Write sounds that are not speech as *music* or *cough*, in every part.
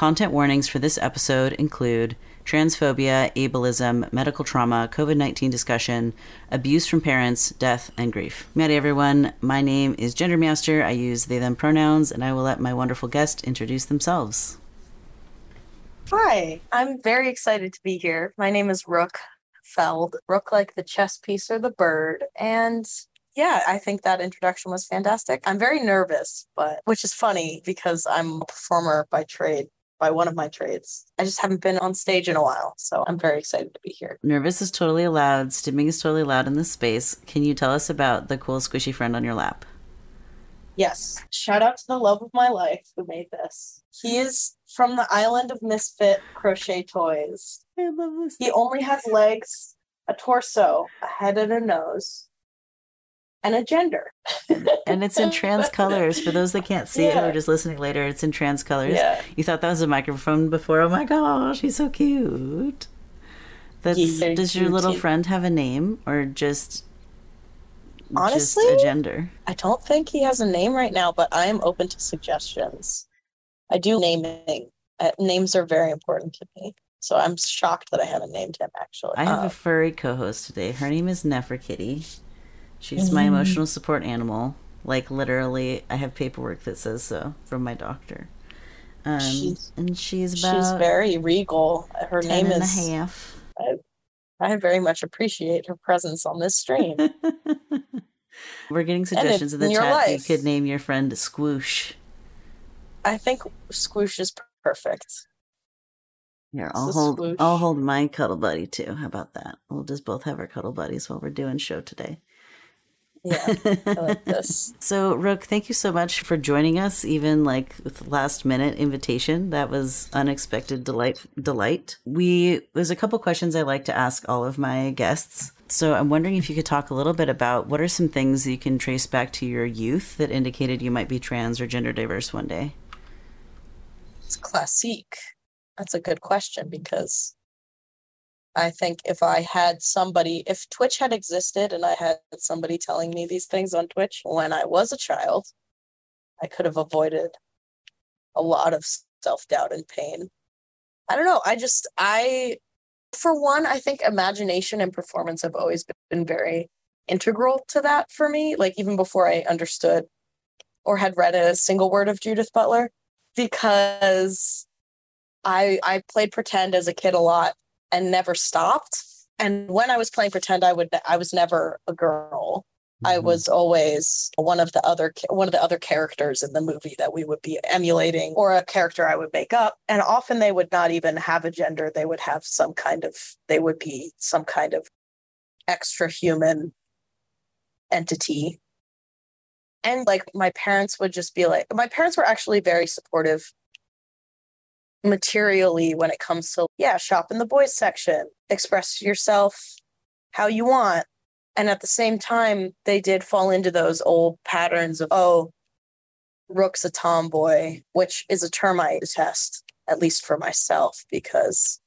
Content warnings for this episode include transphobia, ableism, medical trauma, COVID 19 discussion, abuse from parents, death, and grief. Howdy, everyone. My name is Gender. I use they, them pronouns, and I will let my wonderful guest introduce themselves. Hi, I'm very excited to be here. My name is Rook Feld. Rook like the chess piece or the bird. And yeah, I think that introduction was fantastic. I'm very nervous, but which is funny because I'm a performer by trade by one of my trades. I just haven't been on stage in a while, so I'm very excited to be here. Nervous is totally allowed. Stimming is totally allowed in this space. Can you tell us about the cool squishy friend on your lap? Yes. Shout out to the love of my life who made this. He is from the island of misfit crochet toys. I love this. He only has legs, a torso, a head, and a nose and a gender. and it's in *laughs* trans colors. For those that can't see yeah. it or just listening later, it's in trans colors. Yeah. You thought that was a microphone before. Oh my gosh, he's so cute. That's yeah, does your little friend have a name or just honestly just a gender? I don't think he has a name right now, but I am open to suggestions. I do naming. Uh, names are very important to me. So I'm shocked that I haven't named him actually. I have um, a furry co-host today. Her name is Neferkitty. She's mm-hmm. my emotional support animal. Like literally, I have paperwork that says so from my doctor. Um, she's, and she's about she's very regal. Her name is a half. I, I very much appreciate her presence on this stream. *laughs* We're getting suggestions in the chat. Life. You could name your friend Squoosh. I think Squoosh is perfect. Here, I'll hold. Swoosh. I'll hold my cuddle buddy too. How about that? We'll just both have our cuddle buddies while we're doing show today. Yeah, I like this. *laughs* so, Rook, thank you so much for joining us, even like with last minute invitation. That was unexpected delight. Delight. We there's a couple questions I like to ask all of my guests. So, I'm wondering if you could talk a little bit about what are some things you can trace back to your youth that indicated you might be trans or gender diverse one day. It's classique. That's a good question because I think if I had somebody, if Twitch had existed and I had somebody telling me these things on Twitch when I was a child, I could have avoided a lot of self doubt and pain. I don't know. I just, I, for one, I think imagination and performance have always been very integral to that for me. Like even before I understood or had read a single word of Judith Butler, because I I played pretend as a kid a lot and never stopped. And when I was playing pretend, I would I was never a girl. Mm-hmm. I was always one of the other one of the other characters in the movie that we would be emulating, or a character I would make up. And often they would not even have a gender; they would have some kind of they would be some kind of extra human entity. And like my parents would just be like, my parents were actually very supportive materially when it comes to yeah shop in the boys section express yourself how you want and at the same time they did fall into those old patterns of oh rook's a tomboy which is a term i detest at least for myself because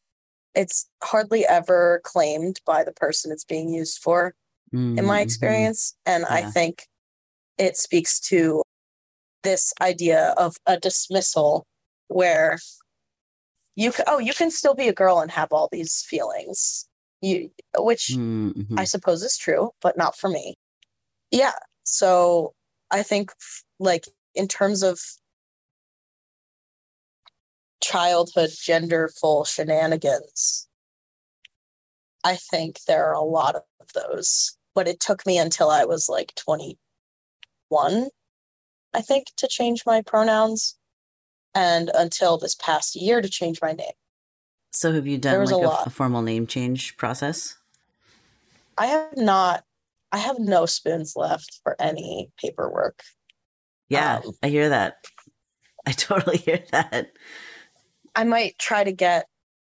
it's hardly ever claimed by the person it's being used for mm-hmm. in my mm-hmm. experience and yeah. i think it speaks to this idea of a dismissal where you can, oh you can still be a girl and have all these feelings you which mm-hmm. i suppose is true but not for me yeah so i think like in terms of childhood genderful shenanigans i think there are a lot of those but it took me until i was like 21 i think to change my pronouns and until this past year to change my name. So have you done like a, a, a, formal name change process? I have not. I have no spoons left for any paperwork. Yeah, um, I hear that. *laughs* I totally hear that. I might try to get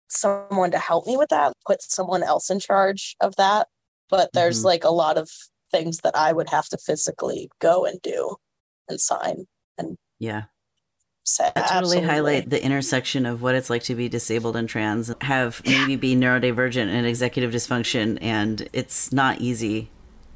someone to help me with that, put someone else in charge of that. But there's mm-hmm. like a lot of things that I would have to physically go and do and sign. And yeah, say. That totally Absolutely. highlight the intersection of what it's like to be disabled and trans, have maybe be neurodivergent and executive dysfunction, and it's not easy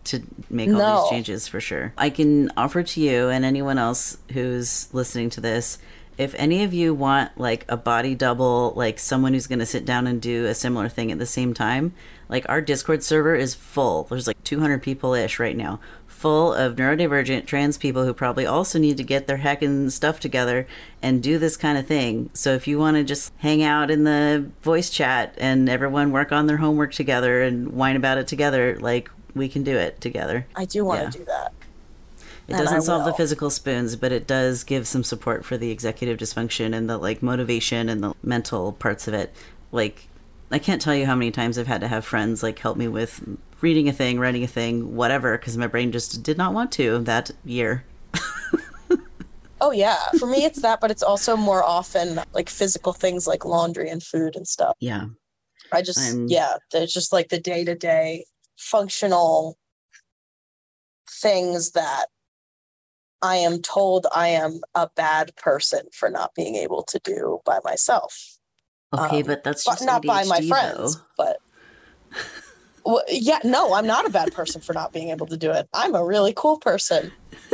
to make all No. these changes for sure. I can offer to you and anyone else who's listening to this if any of you want like a body double, like someone who's going to sit down and do a similar thing at the same time, like our Discord server is full. There's like 200 people ish right now, full of neurodivergent trans people who probably also need to get their heckin' stuff together and do this kind of thing. So if you want to just hang out in the voice chat and everyone work on their homework together and whine about it together, like we can do it together. I do want to Yeah. do that. It And doesn't solve the physical spoons, but it does give some support for the executive dysfunction and the like motivation and the mental parts of it. Like I can't tell you how many times I've had to have friends like help me with reading a thing, writing a thing, whatever, because my brain just did not want to that year. *laughs* Oh yeah, for me it's that, but it's also more often like physical things like laundry and food and stuff. Yeah. I just I'm- yeah, there's just like the day to day functional things that I am told I am a bad person for not being able to do by myself. Okay, Um, but that's But just not by my friends, though. but well, yeah, no, I'm not a bad person for not being able to do it. I'm a really cool person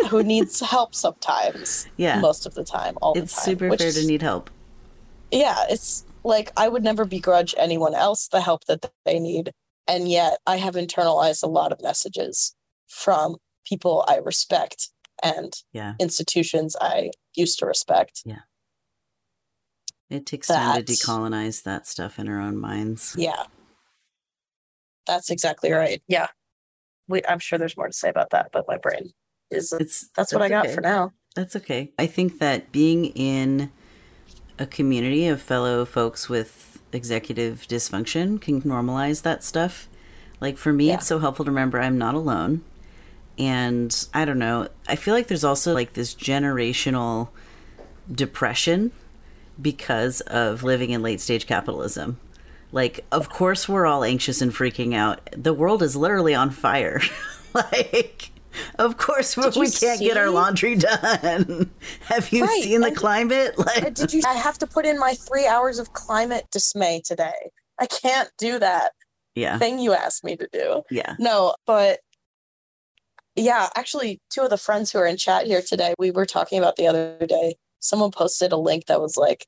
who needs *laughs* help sometimes. Yeah. most of the time, all It's the time. super which fair is- to need help. yeah, it's like I would never begrudge anyone else the help that they need. And yet I have internalized a lot of messages from people I respect and Yeah. institutions I used to respect. It takes time to decolonize that stuff in our own minds. Yeah. That's exactly right. Yeah. We, I'm sure there's more to say about that, but my brain is It's that's what I got okay. for now. That's okay. I think that being in a community of fellow folks with executive dysfunction can normalize that stuff. Like for me, Yeah. it's so helpful to remember I'm not alone. And I don't know, I feel like there's also like this generational depression because of living in late stage capitalism. Like, of course, we're all anxious and freaking out. The world is literally on fire. *laughs* like, of course, we we can't get our laundry done. *laughs* Have you Right, seen the and- climate? Like, Did you? *laughs* I have to put in my three hours of climate dismay today. I can't do that yeah, thing you asked me to do. yeah. No, but yeah, actually, two of the friends who are in chat here today, we were talking about the other day. Someone posted a link that was like,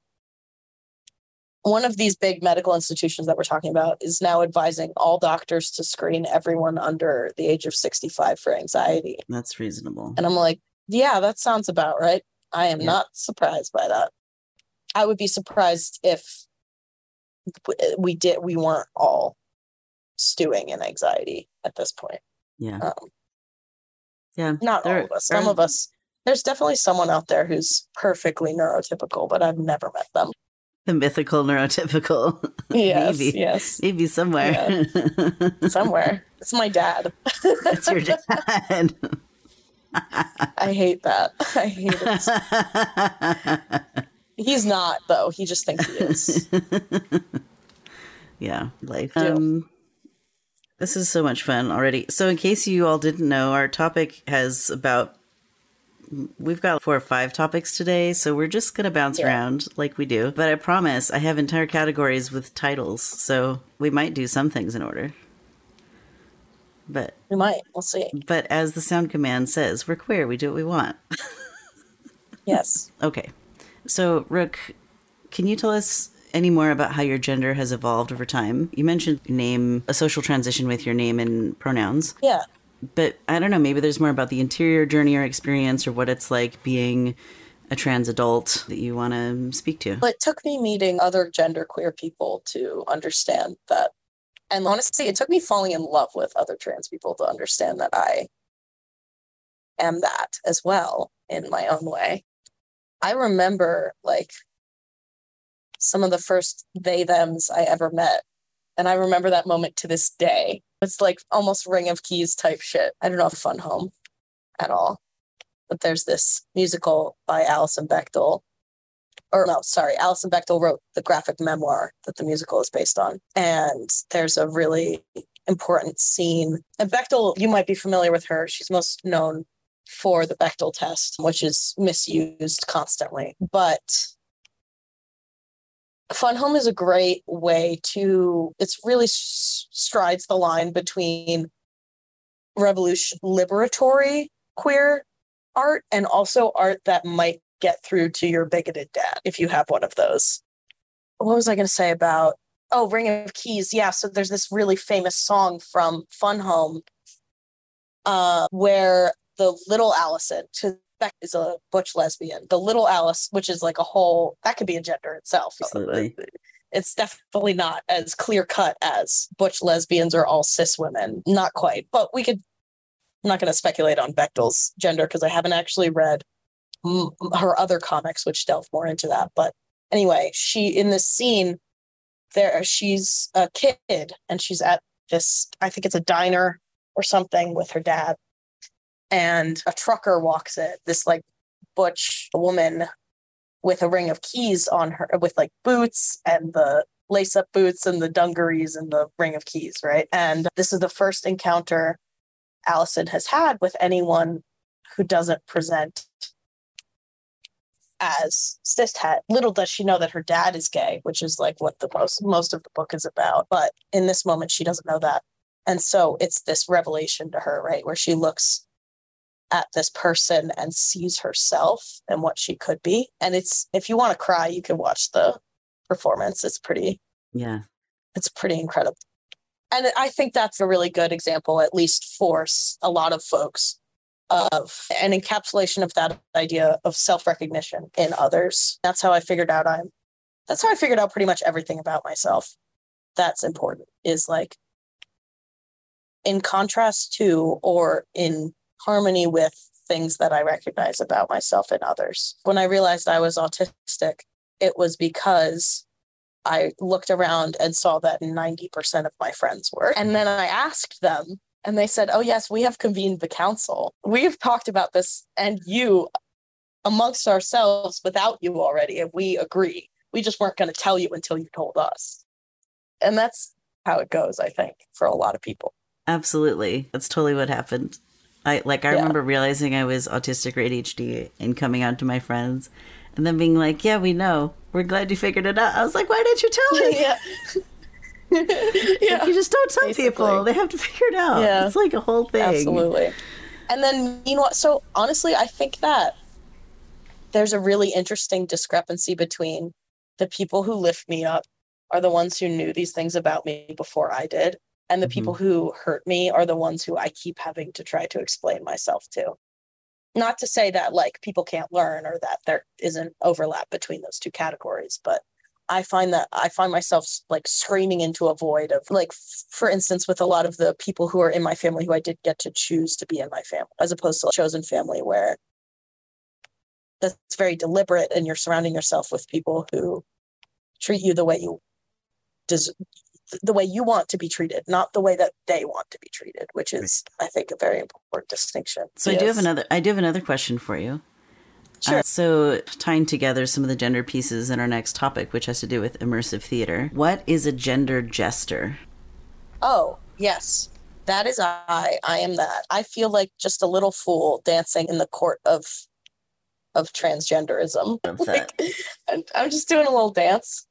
one of these big medical institutions that we're talking about is now advising all doctors to screen everyone under the age of 65 for anxiety. That's reasonable. And I'm like, yeah, that sounds about right. I am Yeah. not surprised by that. I would be surprised if we did we weren't all stewing in anxiety at this point. Yeah, Um, yeah. not all of us. Some are- of us. There's definitely someone out there who's perfectly neurotypical, but I've never met them. The mythical neurotypical. *laughs* Yes, Maybe. yes, Maybe somewhere. *laughs* somewhere. It's my dad. That's your *laughs* dad. I hate that. I hate it. He's not though. He just thinks he is. yeah, life. Yeah. Um, this is so much fun already. So, in case you all didn't know, our topic has about we've got four or five topics today, so we're just gonna bounce Yeah. around like we do. But I promise, I have entire categories with titles, so we might do some things in order. But We might. We'll see. but as the sound command says, we're queer. We do what we want. *laughs* Yes. Okay. So, Rook, can you tell us any more about how your gender has evolved over time? You mentioned name, a social transition with your name and pronouns, Yeah. But I don't know, maybe there's more about the interior journey or experience or what it's like being a trans adult that you want to speak to. But it took me meeting other genderqueer people to understand that. And honestly, it took me falling in love with other trans people to understand that I am that as well in my own way. I remember like some of the first they thems I ever met. And I remember that moment to this day. It's like almost ring of keys type shit. I don't know if Fun Home at all. But there's this musical by Alison Bechdel or no, sorry, Alison Bechdel wrote the graphic memoir that the musical is based on. And there's a really important scene. And Bechdel, you might be familiar with her. She's most known for the Bechdel test, which is misused constantly. But Fun Home is a great way to, it's really strides the line between revolution, liberatory queer art and also art that might get through to your bigoted dad if you have one of those. What was I going to say about? Oh, Ring of Keys. Yeah. So there's this really famous song from Fun Home uh, where the little Allison, to Beck is a butch lesbian. The little Alice, which is like a whole, that could be a gender itself. Absolutely. It's definitely not as clear cut as butch lesbians or all cis women. Not quite, but we could. I'm not going to speculate on Bechdel's gender because I haven't actually read m- her other comics, which delve more into that. But anyway, she in this scene, there she's a kid and she's at this. I think it's a diner or something with her dad, and a trucker walks it. This like butch woman with a ring of keys on her, with like boots and the lace up boots and the dungarees and the ring of keys, right? And this is the first encounter Allison has had with anyone who doesn't present as cishet. Little does she know that her dad is gay, which is like what the most most of the book is about. But in this moment, she doesn't know that, and so it's this revelation to her, right, where she looks at this person and sees herself and what she could be. And it's if you want to cry, you can watch the performance. It's pretty Yeah. it's pretty incredible. And I think that's a really good example, at least for a lot of folks, of an encapsulation of that idea of self recognition in others. That's how I figured out I'm, that's how I figured out pretty much everything about myself. That's important, is like in contrast to or in harmony with things that I recognize about myself and others. When I realized I was autistic, it was because I looked around and saw that 90% of my friends were. And then I asked them, and they said, Oh, yes, we have convened the council. We've talked about this, and you, amongst ourselves, without you already, and we agree. We just weren't going to tell you until you told us. And that's how it goes, I think, for a lot of people. Absolutely. That's totally what happened. I like I Yeah. remember realizing I was autistic or ADHD and coming out to my friends and then being like, "Yeah, we know. We're glad you figured it out." I was like, "Why didn't you tell me?" yeah. *laughs* yeah. You just don't tell people. They have to figure it out. Yeah. It's like a whole thing. Absolutely. And then meanwhile, so honestly, I think that there's a really interesting discrepancy between the people who lift me up are the ones who knew these things about me before I did. And the Mhm. people who hurt me are the ones who I keep having to try to explain myself to. Not to say that like people can't learn or that there isn't overlap between those two categories, but I find that I find myself like screaming into a void of like, f- for instance, with a lot of the people who are in my family who I did get to choose to be in my family, as opposed to a chosen family where that's very deliberate and you're surrounding yourself with people who treat you the way you des- the way you want to be treated, not the way that they want to be treated, which is, I think, a very important distinction. So I do have another I do have another question for you. Sure. Uh, so tying together some of the gender pieces in our next topic, which has to do with immersive theater. What is a gender jester? Oh, yes. That is I. I am that. I feel like just a little fool dancing in the court of of transgenderism. Love that. *laughs* and I'm just doing a little dance.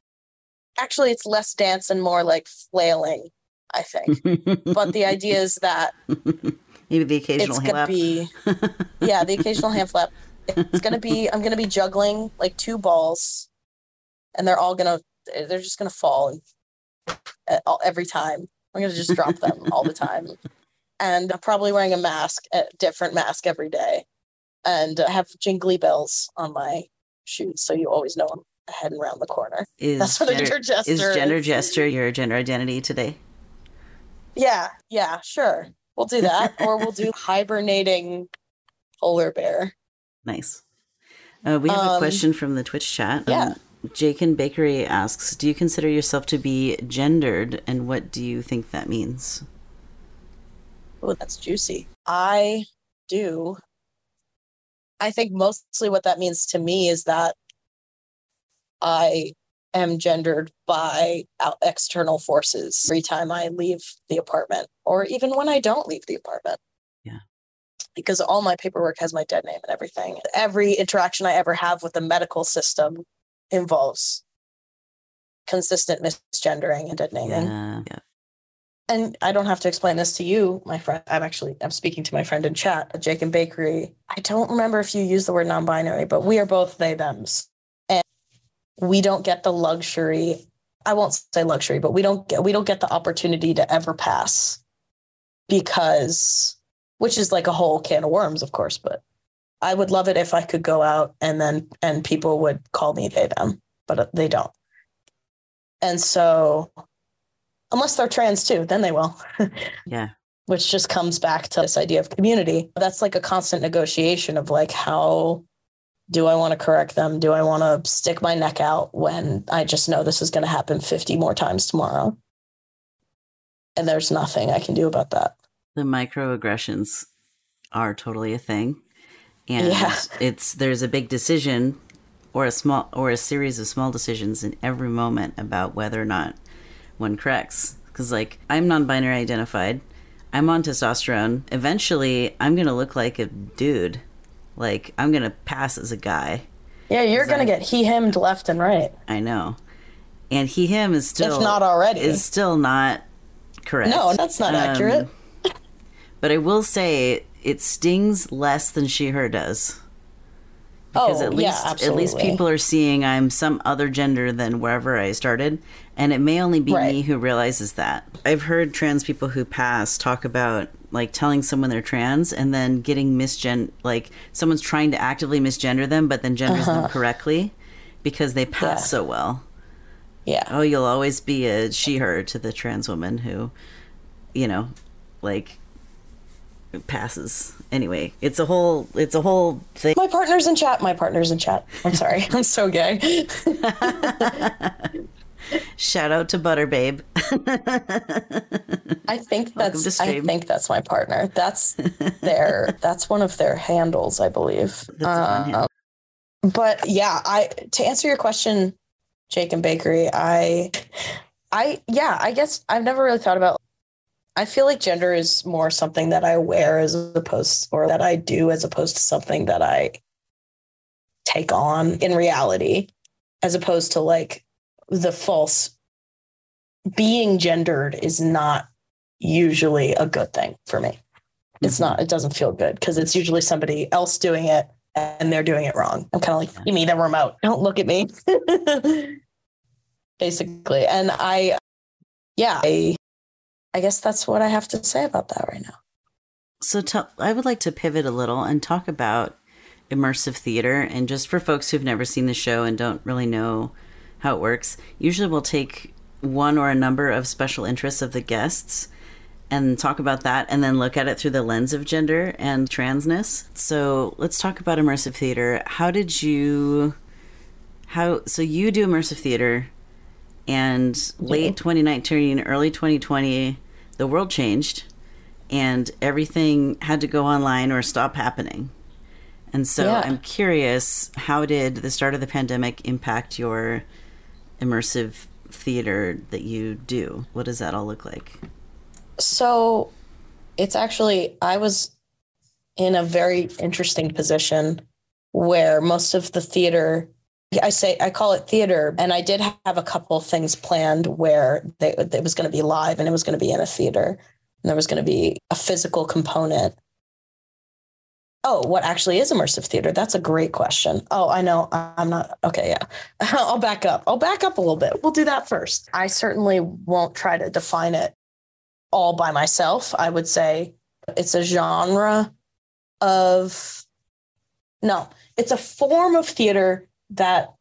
Actually, it's less dance and more like flailing, I think. but the idea is that *laughs* Maybe the occasional it's gonna be *laughs* yeah, the occasional hand flap. It's gonna be I'm gonna be juggling like two balls, and they're all gonna they're just gonna fall every time. I'm gonna just drop them all the time, and I'm probably wearing a mask, a different mask every day, and I have jingly bells on my shoes, so you always know I'm heading around the corner. Is That's what a gender, gender gesture is gender gesture your gender identity today? Yeah, yeah, sure. We'll do that, or we'll do *laughs* hibernating polar bear. Nice. Uh, we have a Um, question from the Twitch chat. yeah. Um, Jake and Bakery asks, "Do you consider yourself to be gendered, and what do you think that means?" Oh, that's juicy. I do. I think mostly what that means to me is that I am gendered by external forces every time I leave the apartment, or even when I don't leave the apartment. Yeah. because all my paperwork has my dead name and everything. Every interaction I ever have with the medical system involves consistent misgendering and dead naming. Yeah. yeah. And I don't have to explain this to you, my friend. I'm actually I'm speaking to my friend in chat, Jake and Bakery. I don't remember if you use the word non-binary, but we are both they thems. We don't get the luxury. I won't say luxury, but we don't get we don't get the opportunity to ever pass because which is like a whole can of worms, of course, but I would love it if I could go out and then and people would call me they them, but they don't. And so unless they're trans too, then they will. *laughs* yeah. Which just comes back to this idea of community. That's like a constant negotiation of like how do I want to correct them? Do I want to stick my neck out when I just know this is going to happen 50 more times tomorrow? And there's nothing I can do about that the microaggressions are totally a thing and yeah. it's there's a big decision or a small or a series of small decisions in every moment about whether or not one corrects because like i'm non-binary identified i'm on testosterone eventually i'm gonna look like a dude like i'm gonna pass as a guy. Yeah you're gonna I, get he himmed left and right. I know. And he him is still if not already. is still not correct. No that's not um, accurate. *laughs* but I will say it stings less than she her does. Because oh, at least yeah, at least people are seeing I'm some other gender than wherever I started. And it may only be right. me who realizes that. I've heard trans people who pass talk about like telling someone they're trans and then getting misgen like someone's trying to actively misgender them but then genders uh-huh. them correctly because they pass yeah. so well. Yeah. Oh, you'll always be a she her to the trans woman who, you know, like passes anyway it's a whole it's a whole thing. My partner's in chat. My partner's in chat. I'm sorry. *laughs* I'm so gay. *laughs* Shout out to butter babe. I think that's i think that's my partner. That's their *laughs* that's one of their handles i believe. Uh, but yeah i to answer your question jake and bakery i i yeah i guess i've never really thought about I feel like gender is more something that I wear as opposed or that I do as opposed to something that I take on in reality, as opposed to like the false being gendered is not usually a good thing for me. It's not, it doesn't feel good because it's usually somebody else doing it and they're doing it wrong. I'm kind of like, give me the remote. Don't look at me. *laughs* Basically. And I, yeah, I I guess that's what I have to say about that right now. So tell, I would like to pivot a little and talk about immersive theater. And just for folks who've never seen the show and don't really know how it works, usually we'll take one or a number of special interests of the guests and talk about that and then look at it through the lens of gender and transness. So let's talk about immersive theater. How did you how so you do immersive theater and late 2019, early 2020, the world changed and everything had to go online or stop happening. And so yeah. I'm curious how did the start of the pandemic impact your immersive theater that you do? What does that all look like? So it's actually, I was in a very interesting position where most of the theater I say I call it theater, and I did have a couple things planned where they, it was going to be live and it was going to be in a theater, and there was going to be a physical component. Oh, what actually is immersive theater? That's a great question. Oh, I know. I'm not okay. Yeah, *laughs* I'll back up. I'll back up a little bit. We'll do that first. I certainly won't try to define it all by myself. I would say it's a genre of no, it's a form of theater that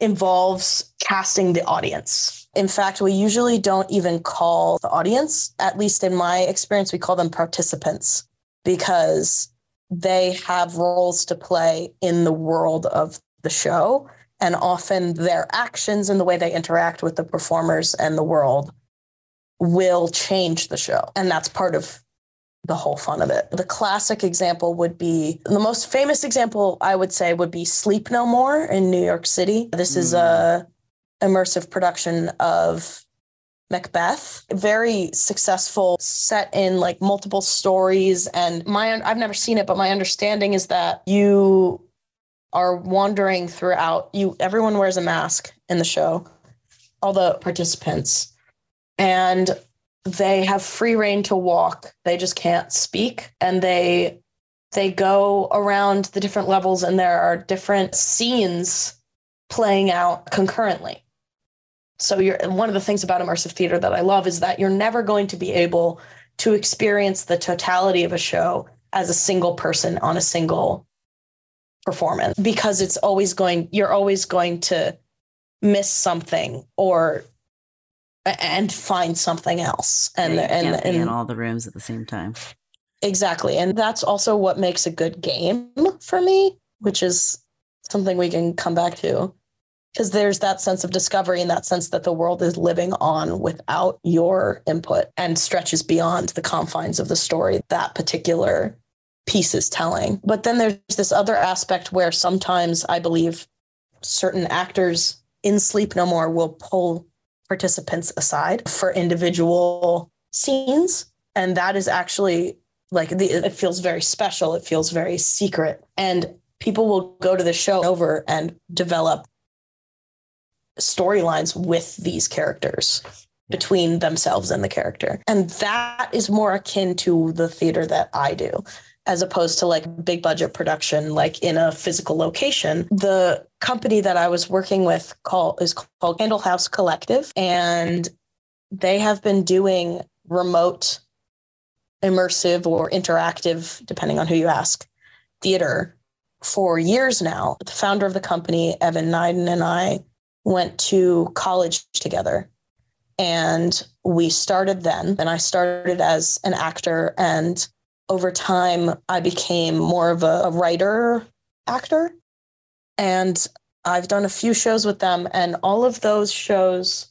involves casting the audience. In fact, we usually don't even call the audience, at least in my experience, we call them participants because they have roles to play in the world of the show. And often their actions and the way they interact with the performers and the world will change the show. And that's part of the whole fun of it. The classic example would be the most famous example I would say would be Sleep No More in New York City. This mm. is a immersive production of Macbeth, very successful, set in like multiple stories. And my, I've never seen it, but my understanding is that you are wandering throughout. You, everyone wears a mask in the show, all the participants, and they have free reign to walk. They just can't speak, and they they go around the different levels, and there are different scenes playing out concurrently. So you're one of the things about immersive theater that I love is that you're never going to be able to experience the totality of a show as a single person on a single performance because it's always going you're always going to miss something or and find something else and Yeah, and, and in all the rooms at the same time. Exactly. And that's also what makes a good game for me, which is something we can come back to. Because there's that sense of discovery and that sense that the world is living on without your input and stretches beyond the confines of the story that particular piece is telling. But then there's this other aspect where sometimes I believe certain actors in Sleep No More will pull participants aside for individual scenes. And that is actually like the, it feels very special. It feels very secret. And people will go to the show over and develop storylines with these characters between themselves and the character. And that is more akin to the theater that I do as opposed to like big budget production like in a physical location. The company that I was working with call is called Candle House Collective and they have been doing remote immersive or interactive depending on who you ask theater for years now. The founder of the company, Evan Nyden, and I went to college together. And we started then, and I started as an actor. And over time, I became more of a, a writer actor. And I've done a few shows with them, and all of those shows,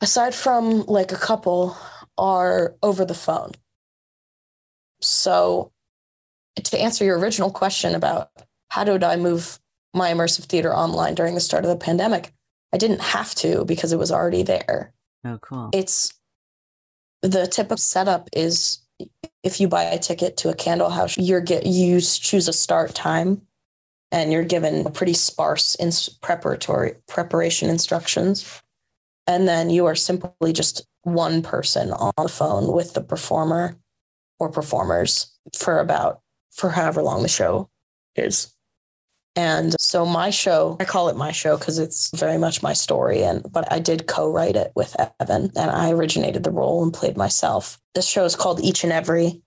aside from like a couple, are over the phone. So, to answer your original question about how did I move my immersive theater online during the start of the pandemic, I didn't have to because it was already there. Oh, cool. It's the typical setup is if you buy a ticket to a candle house, you're get you choose a start time and you're given pretty sparse in preparatory preparation instructions. And then you are simply just one person on the phone with the performer or performers for about for however long the show is. And so my show, I call it my show because it's very much my story. And but I did co-write it with Evan and I originated the role and played myself. This show is called Each and Every.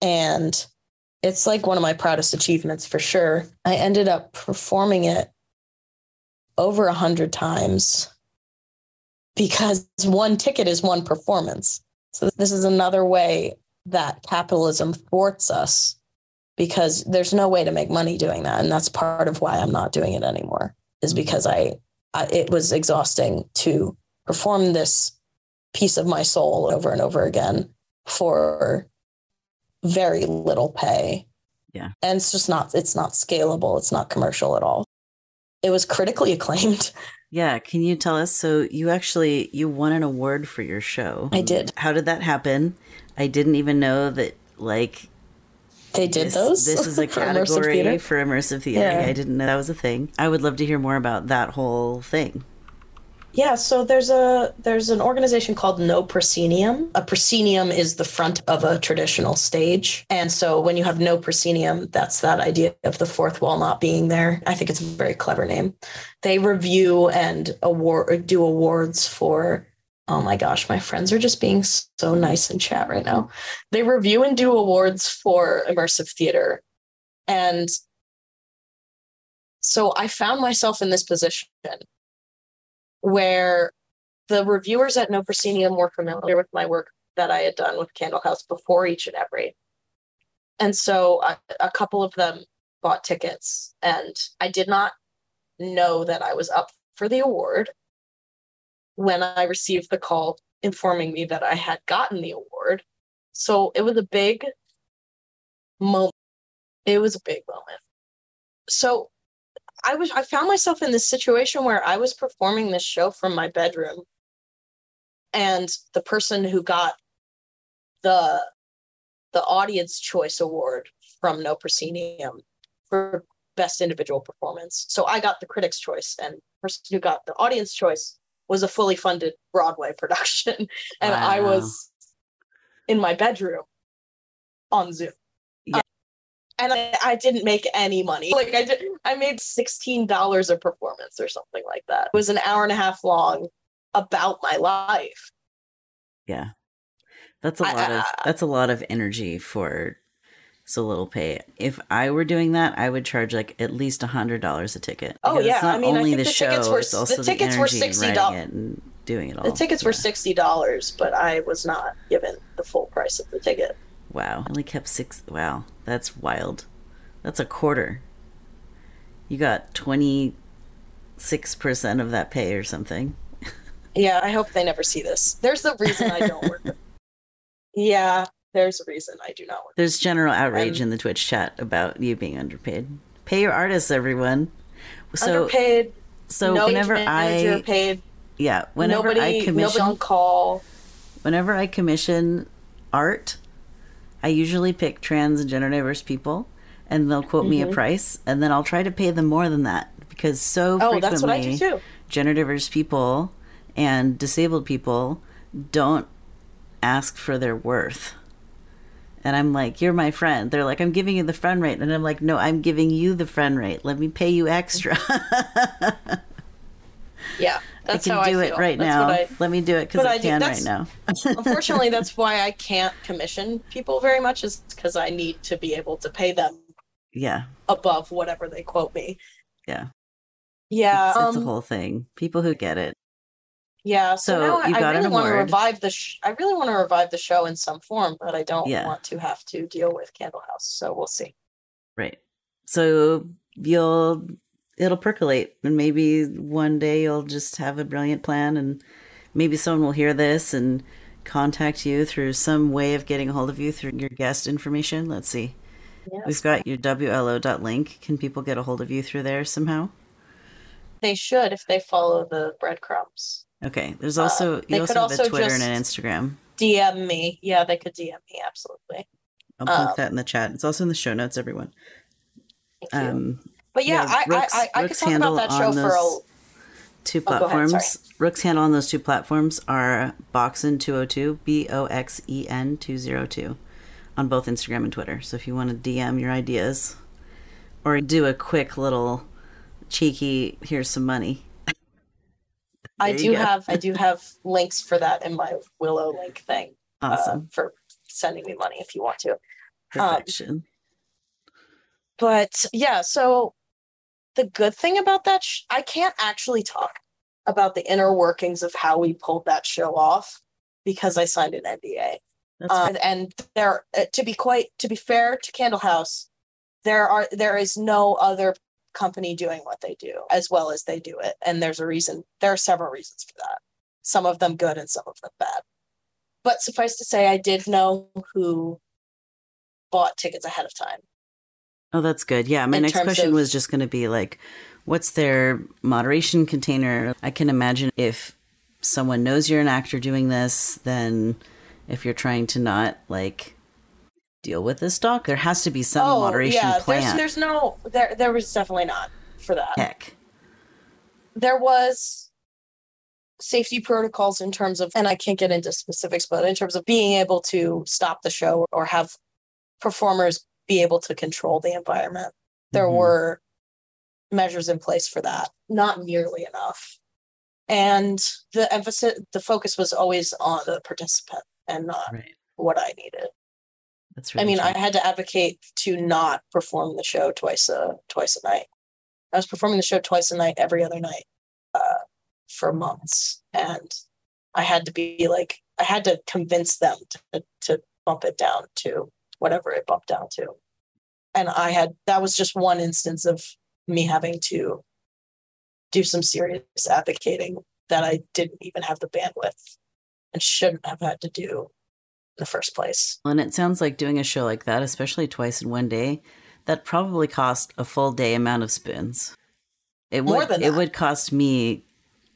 And it's like one of my proudest achievements for sure. I ended up performing it over a hundred times because one ticket is one performance. So this is another way that capitalism thwarts us because there's no way to make money doing that and that's part of why i'm not doing it anymore is mm-hmm. because i, I it was exhausting to perform this piece of my soul over and over again for very little pay Yeah. and it's just not it's not scalable it's not commercial at all it was critically *laughs* acclaimed Yeah, can you tell us? So you actually you won an award for your show. I did. How did that happen? I didn't even know that. Like they did this, those This is a *laughs* for immersive category theater. for immersive theater. Yeah. I didn't know that was a thing. I would love to hear more about that whole thing. Yeah, so there's a there's an organization called No Proscenium. A proscenium is the front of a traditional stage. And so when you have no proscenium, that's that idea of the fourth wall not being there. I think it's a very clever name. They review and award do awards for Oh my gosh, my friends are just being so nice in chat right now. They review and do awards for immersive theater. And so I found myself in this position where the reviewers at No Proscenium were familiar with my work that I had done with Candle House before each and every. And so a, a couple of them bought tickets, and I did not know that I was up for the award when I received the call informing me that I had gotten the award. So it was a big moment. It was a big moment. So I was I found myself in this situation where I was performing this show from my bedroom and the person who got the the audience choice award from No Proscenium for best individual performance. So I got the critics choice and person who got the audience choice was a fully funded Broadway *laughs* production. and wow. I was in my bedroom on Zoom. Yeah. Uh, and I, I, didn't make any money. Like I did I made $16 a performance or something like that. It was an hour and a half long about my life. Yeah. That's a lot I, of that's a lot of energy for so little pay. If I were doing that, I would charge like at least a hundred dollars a ticket. Oh yeah, I mean, only I the, the, show, tickets were it's also the tickets the were sixty dollars doing it all. The tickets yeah. were sixty dollars, but I was not given the full price of the ticket. Wow, I only kept six. Wow, that's wild. That's a quarter. You got twenty six percent of that pay or something. Yeah, I hope they never see this. There's the reason I don't work. *laughs* Yeah, there's a reason I do not work. There's general outrage in the Twitch chat about you being underpaid. Pay your artists, everyone. So, underpaid. So no whenever I paid, yeah, whenever nobody, I commission on call, whenever I commission art, I usually pick trans and gender diverse people, and they'll quote mm-hmm. me a mm-hmm. price, and then I'll try to pay them more than that because so oh, frequently, gender diverse people and disabled people don't ask for their worth. And I'm like, you're my friend. They're like, I'm giving you the friend rate. And I'm like, no, I'm giving you the friend rate. Let me pay you extra. *laughs* yeah. That's I can how do I it right that's now. I, Let me do it because I, I can right now. *laughs* unfortunately, that's why I can't commission people very much, is because I need to be able to pay them. Yeah. Above whatever they quote me. Yeah. Yeah. It's, it's um, a whole thing. People who get it. Yeah, so, so now I, I really want to revive the. Sh- I really want to revive the show in some form, but I don't yeah. want to have to deal with Candlehouse. So we'll see. Right. So you'll it'll percolate, and maybe one day you'll just have a brilliant plan, and maybe someone will hear this and contact you through some way of getting a hold of you through your guest information. Let's see. Yes. We've got your WLO.link. Can people get a hold of you through there somehow? They should if they follow the breadcrumbs. Okay. There's also uh, you also have also a Twitter and an Instagram. DM me. Yeah, they could DM me absolutely. I'll put um, that in the chat. It's also in the show notes, everyone. Um, but yeah, yeah Rook's, I, I, I, could talk about that show for a two platforms. Oh, ahead, Rook's handle on those two platforms are Boxen202, B O X E N 202, on both Instagram and Twitter. So if you want to DM your ideas or do a quick little cheeky, here's some money, I do have I do have links for that in my Willow link thing. Uh, awesome. Uh, for sending me money if you want to. Um, Perfection. Um, but yeah, so the good thing about that, sh- I can't actually talk about the inner workings of how we pulled that show off because I signed an NDA. Um, and there, uh, to be quite, to be fair to Candlehouse, there are there is no other company doing what they do as well as they do it. And there's a reason, there are several reasons for that. Some of them good and some of them bad. But suffice to say, I did know who bought tickets ahead of time. Oh, that's good. Yeah. My In next question of, was just going to be like, what's their moderation container? I can imagine if someone knows you're an actor doing this, then if you're trying to not like deal with this stock? There has to be some oh, moderation yeah. plan. There's, there's no there. There was definitely not for that. Heck, there was safety protocols in terms of, and I can't get into specifics, but in terms of being able to stop the show or have performers be able to control the environment. There mm-hmm. were measures in place for that, not nearly enough. And the emphasis, the focus was always on the participant and not right. what I needed. That's really I mean, true. I had to advocate to not perform the show twice a twice a night. I was performing the show twice a night, every other night, uh, for months, and I had to be like, I had to convince them to to bump it down to whatever it bumped down to, and I had that was just one instance of me having to do some serious advocating that I didn't even have the bandwidth and shouldn't have had to do the first place. And it sounds like doing a show like that, especially twice in one day, that probably cost a full day amount of spoons. It More would than it would cost me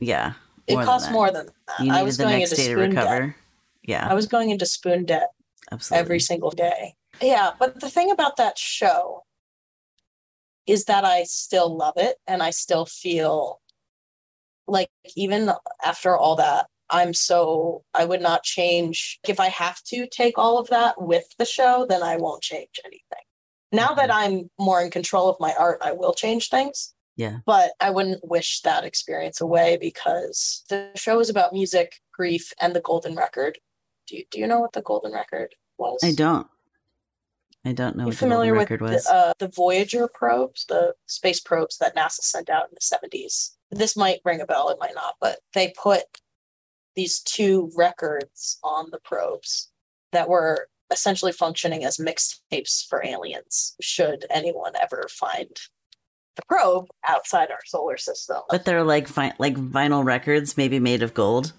yeah. It costs more than that. You I was the going next into day to spoon debt. Yeah, I was going into spoon debt absolutely. every single day. Yeah, but the thing about that show is that I still love it and I still feel like even after all that, I'm so I would not change if I have to take all of that with the show, then I won't change anything. Now that I'm more in control of my art, I will change things. Yeah. But I wouldn't wish that experience away because the show is about music, grief, and the golden record. Do you, do you know what the golden record was? I don't. I don't know You what the familiar golden with record was. the, uh, the Voyager probes, the space probes that NASA sent out in the 70s? This might ring a bell, it might not, but they put these two records on the probes that were essentially functioning as mixtapes for aliens, should anyone ever find the probe outside our solar system. but they're like vi- like vinyl records, maybe made of gold.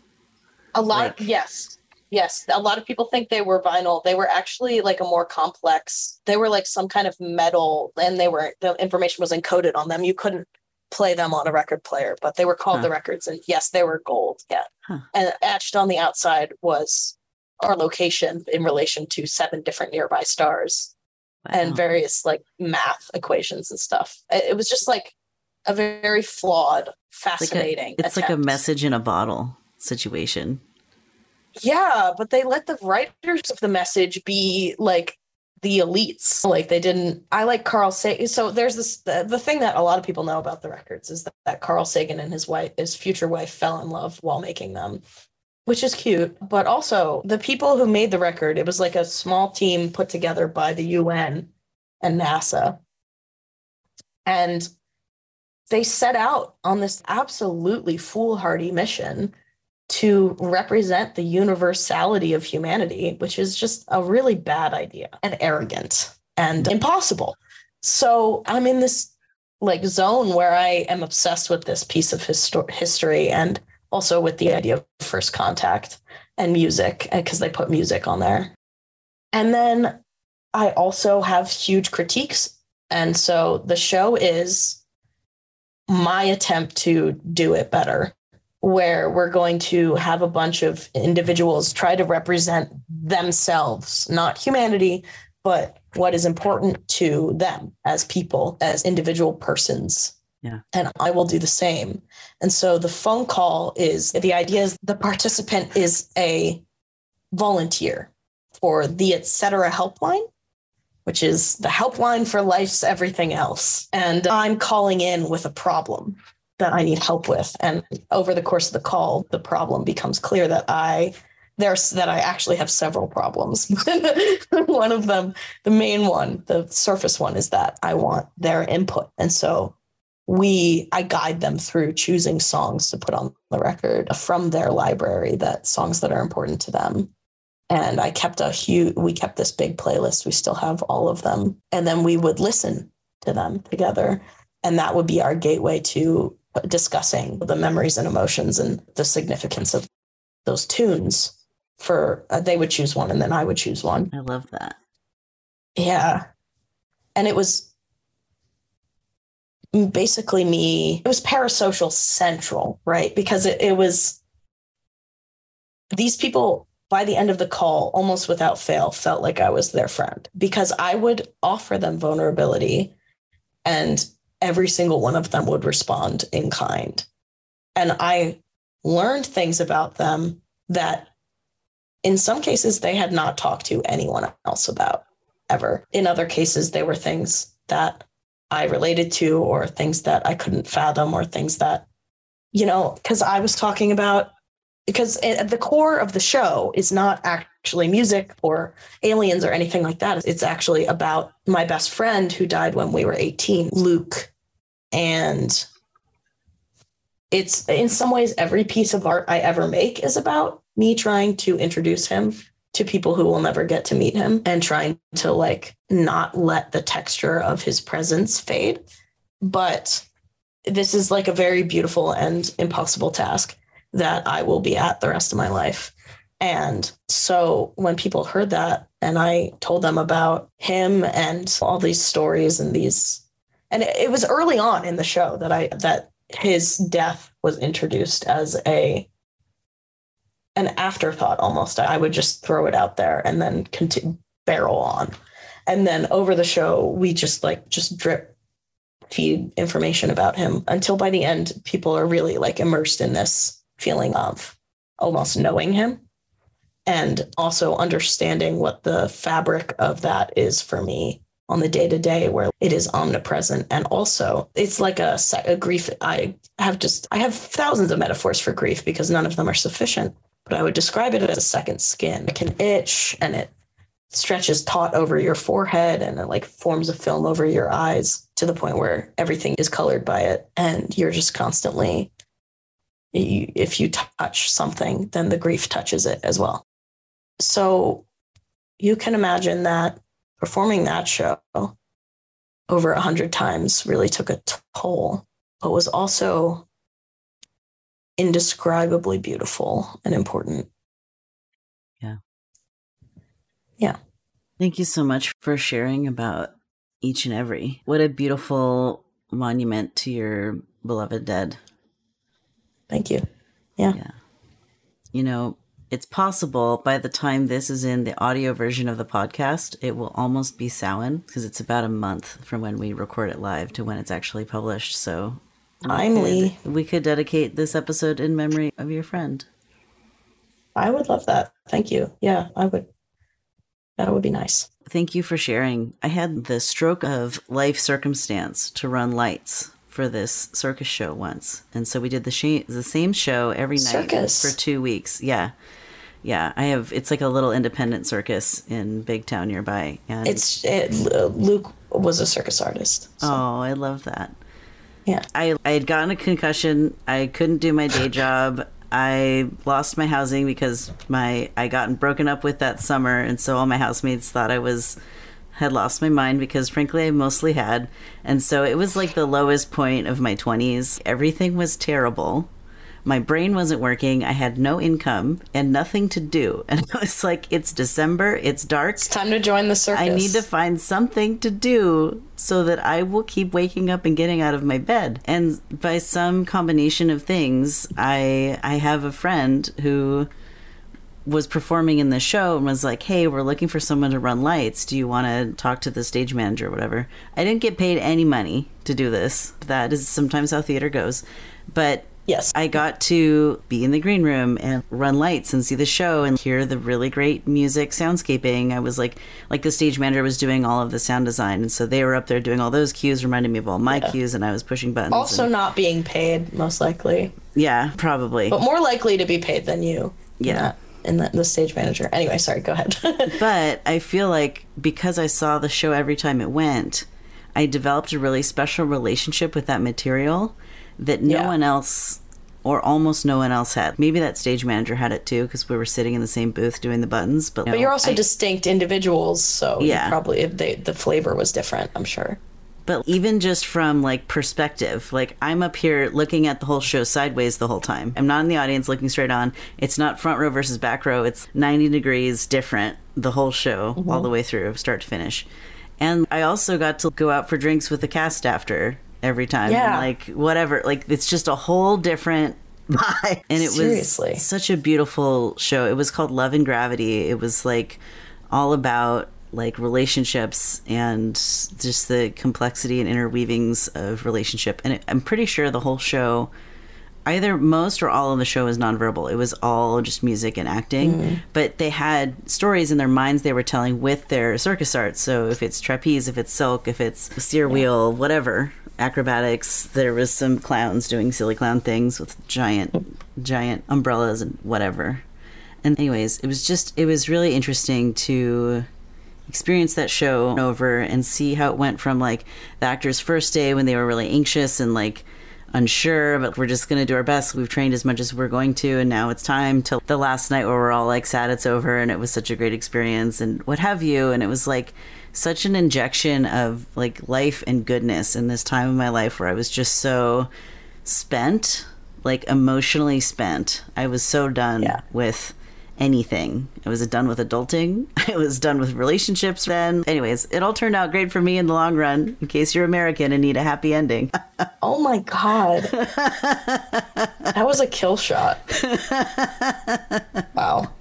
A lot, Like- yes, yes. A lot of people think they were vinyl. They were actually like a more complex. They were like some kind of metal, and they were the information was encoded on them. You couldn't play them on a record player, but they were called Huh. the records, and yes, they were gold. Yeah, Huh. and etched on the outside was our location in relation to seven different nearby stars and various like math equations and stuff. It was just like a very flawed, it's like a, fascinating. it's like a message in a bottle situation. Yeah, but they let the writers of the message be like the elites. Like they didn't. I like Carl Sagan. So there's this the, the thing that a lot of people know about the records is that, that Carl Sagan and his wife, his future wife, fell in love while making them, which is cute. But also the people who made the record, it was like a small team put together by the UN and NASA, and they set out on this absolutely foolhardy mission to represent the universality of humanity, which is just a really bad idea and arrogant and impossible. So I'm in this like zone where I am obsessed with this piece of histo- history and also with the idea of first contact and music uh, because they put music on there. And then I also have huge critiques. And so the show is my attempt to do it better where we're going to have a bunch of individuals try to represent themselves, not humanity, but what is important to them as people, as individual persons. Yeah. And I will do the same. And so the phone call is the idea is the participant is a volunteer for the etc helpline which is the helpline for life's everything else and i'm calling in with a problem that I need help with. And over the course of the call, the problem becomes clear that I there's that I actually have several problems. *laughs* one of them, the main one, the surface one, is that I want their input. And so we I guide them through choosing songs to put on the record from their library that songs that are important to them. And I kept a huge we kept this big playlist. We still have all of them. And then we would listen to them together. And that would be our gateway to discussing the memories and emotions and the significance of those tunes for uh, they would choose one and then I would choose one. I love that. Yeah. And it was basically me, it was parasocial central, right? Because it, it was these people by the end of the call, almost without fail, felt like I was their friend because I would offer them vulnerability and every single one of them would respond in kind. And I learned things about them that in some cases they had not talked to anyone else about ever. In other cases, they were things that I related to or things that I couldn't fathom or things that, you know, because I was talking about, because at the core of the show is not actually music or aliens or anything like that. It's actually about my best friend who died when we were 18, Luke. And it's in some ways every piece of art I ever make is about me trying to introduce him to people who will never get to meet him and trying to like not let the texture of his presence fade. But this is like a very beautiful and impossible task that I will be at the rest of my life. And so when people heard that and I told them about him and all these stories and these and it, was early on in the show that I that his death was introduced as a an afterthought almost. I would just throw it out there and then continue barrel on. And then over the show, we just like just drip feed information about him until by the end, people are really like immersed in this feeling of almost knowing him and also understanding what the fabric of that is for me on the day to day where it is omnipresent. And also it's like a, a grief. I have just i have thousands of metaphors for grief because none of them are sufficient but i would describe it as a second skin. It can itch and it stretches taut over your forehead and it like forms a film over your eyes to the point where everything is colored by it. And you're just constantly if you touch something then the grief touches it as well. So you can imagine that performing that show over a hundred times really took a toll but was also indescribably beautiful and important yeah yeah. Thank you so much for sharing about each and every. What a beautiful monument to your beloved dead. Thank you. Yeah. Yeah. You know, it's possible by the time this is in the audio version of the podcast, it will almost be Samhain because it's about a month from when we record it live to when it's actually published. So timely. We, we could dedicate this episode in memory of your friend. I would love that. Thank you. Yeah, I would. That would be nice. Thank you for sharing. I had the stroke of life circumstance to run lights for this circus show once. And so we did the, sh- the same show every night circus. for two weeks. Yeah. Yeah, I have. It's like a little independent circus in big town nearby, and it's it, Luke was a circus artist. So. Oh, I love that. Yeah, I I had gotten a concussion. I couldn't do my day job. I lost my housing because my I gotten broken up with that summer, and so all my housemates thought I was had lost my mind because frankly I mostly had, and so it was like the lowest point of my twenties. Everything was terrible my brain wasn't working. I had no income and nothing to do. *laughs* And I was like, it's December, it's dark. It's time to join the circus. I need to find something to do so that I will keep waking up and getting out of my bed. And by some combination of things, I I have a friend who was performing in the show and was like, "Hey, we're looking for someone to run lights. Do you want to talk to the stage manager or whatever?" I didn't get paid any money to do this. That is sometimes how theater goes. But Yes. I got to be in the green room and run lights and see the show and hear the really great music soundscaping. I was like like the stage manager was doing all of the sound design and so they were up there doing all those cues reminding me of all my yeah. cues and I was pushing buttons. Also and, not being paid most likely. Yeah, probably. But more likely to be paid than you. Yeah. And the, the stage manager. Anyway, sorry, go ahead. *laughs* but I feel like because I saw the show every time it went, I developed a really special relationship with that material that no yeah. one else or almost no one else had. Maybe that stage manager had it too because we were sitting in the same booth doing the buttons. But, but you're also I, distinct individuals, so yeah, probably they, the flavor was different. I'm sure. But even just from like perspective, like I'm up here looking at the whole show sideways the whole time. I'm not in the audience looking straight on. It's not front row versus back row. It's 90 degrees different the whole show mm-hmm. all the way through, start to finish. And I also got to go out for drinks with the cast after every time. Yeah. like whatever. Like it's just a whole different *laughs* vibe. And it Seriously. was such a beautiful show. It was called Love and Gravity. It was like all about like relationships and just the complexity and interweavings of relationship. And it, I'm pretty sure the whole show either most or all of the show was nonverbal. It was all just music and acting, mm. but they had stories in their minds they were telling with their circus art. So if it's trapeze, if it's silk, if it's Cyr wheel, whatever, acrobatics. There was some clowns doing silly clown things with giant, giant umbrellas and whatever. And anyways, it was just it was really interesting to experience that show over and see how it went from like the actors' first day when they were really anxious and like unsure, but we're just going to do our best. We've trained as much as we're going to, and now it's time till the last night where we're all like sad it's over and it was such a great experience and what have you. And it was like such an injection of like life and goodness in this time of my life where I was just so spent, like emotionally spent. I was so done yeah. with anything. I was done with adulting. *laughs* I was done with relationships then. Anyways, it all turned out great for me in the long run, in case you're American and need a happy ending. *laughs* oh my God. that was a kill shot. *laughs* Wow.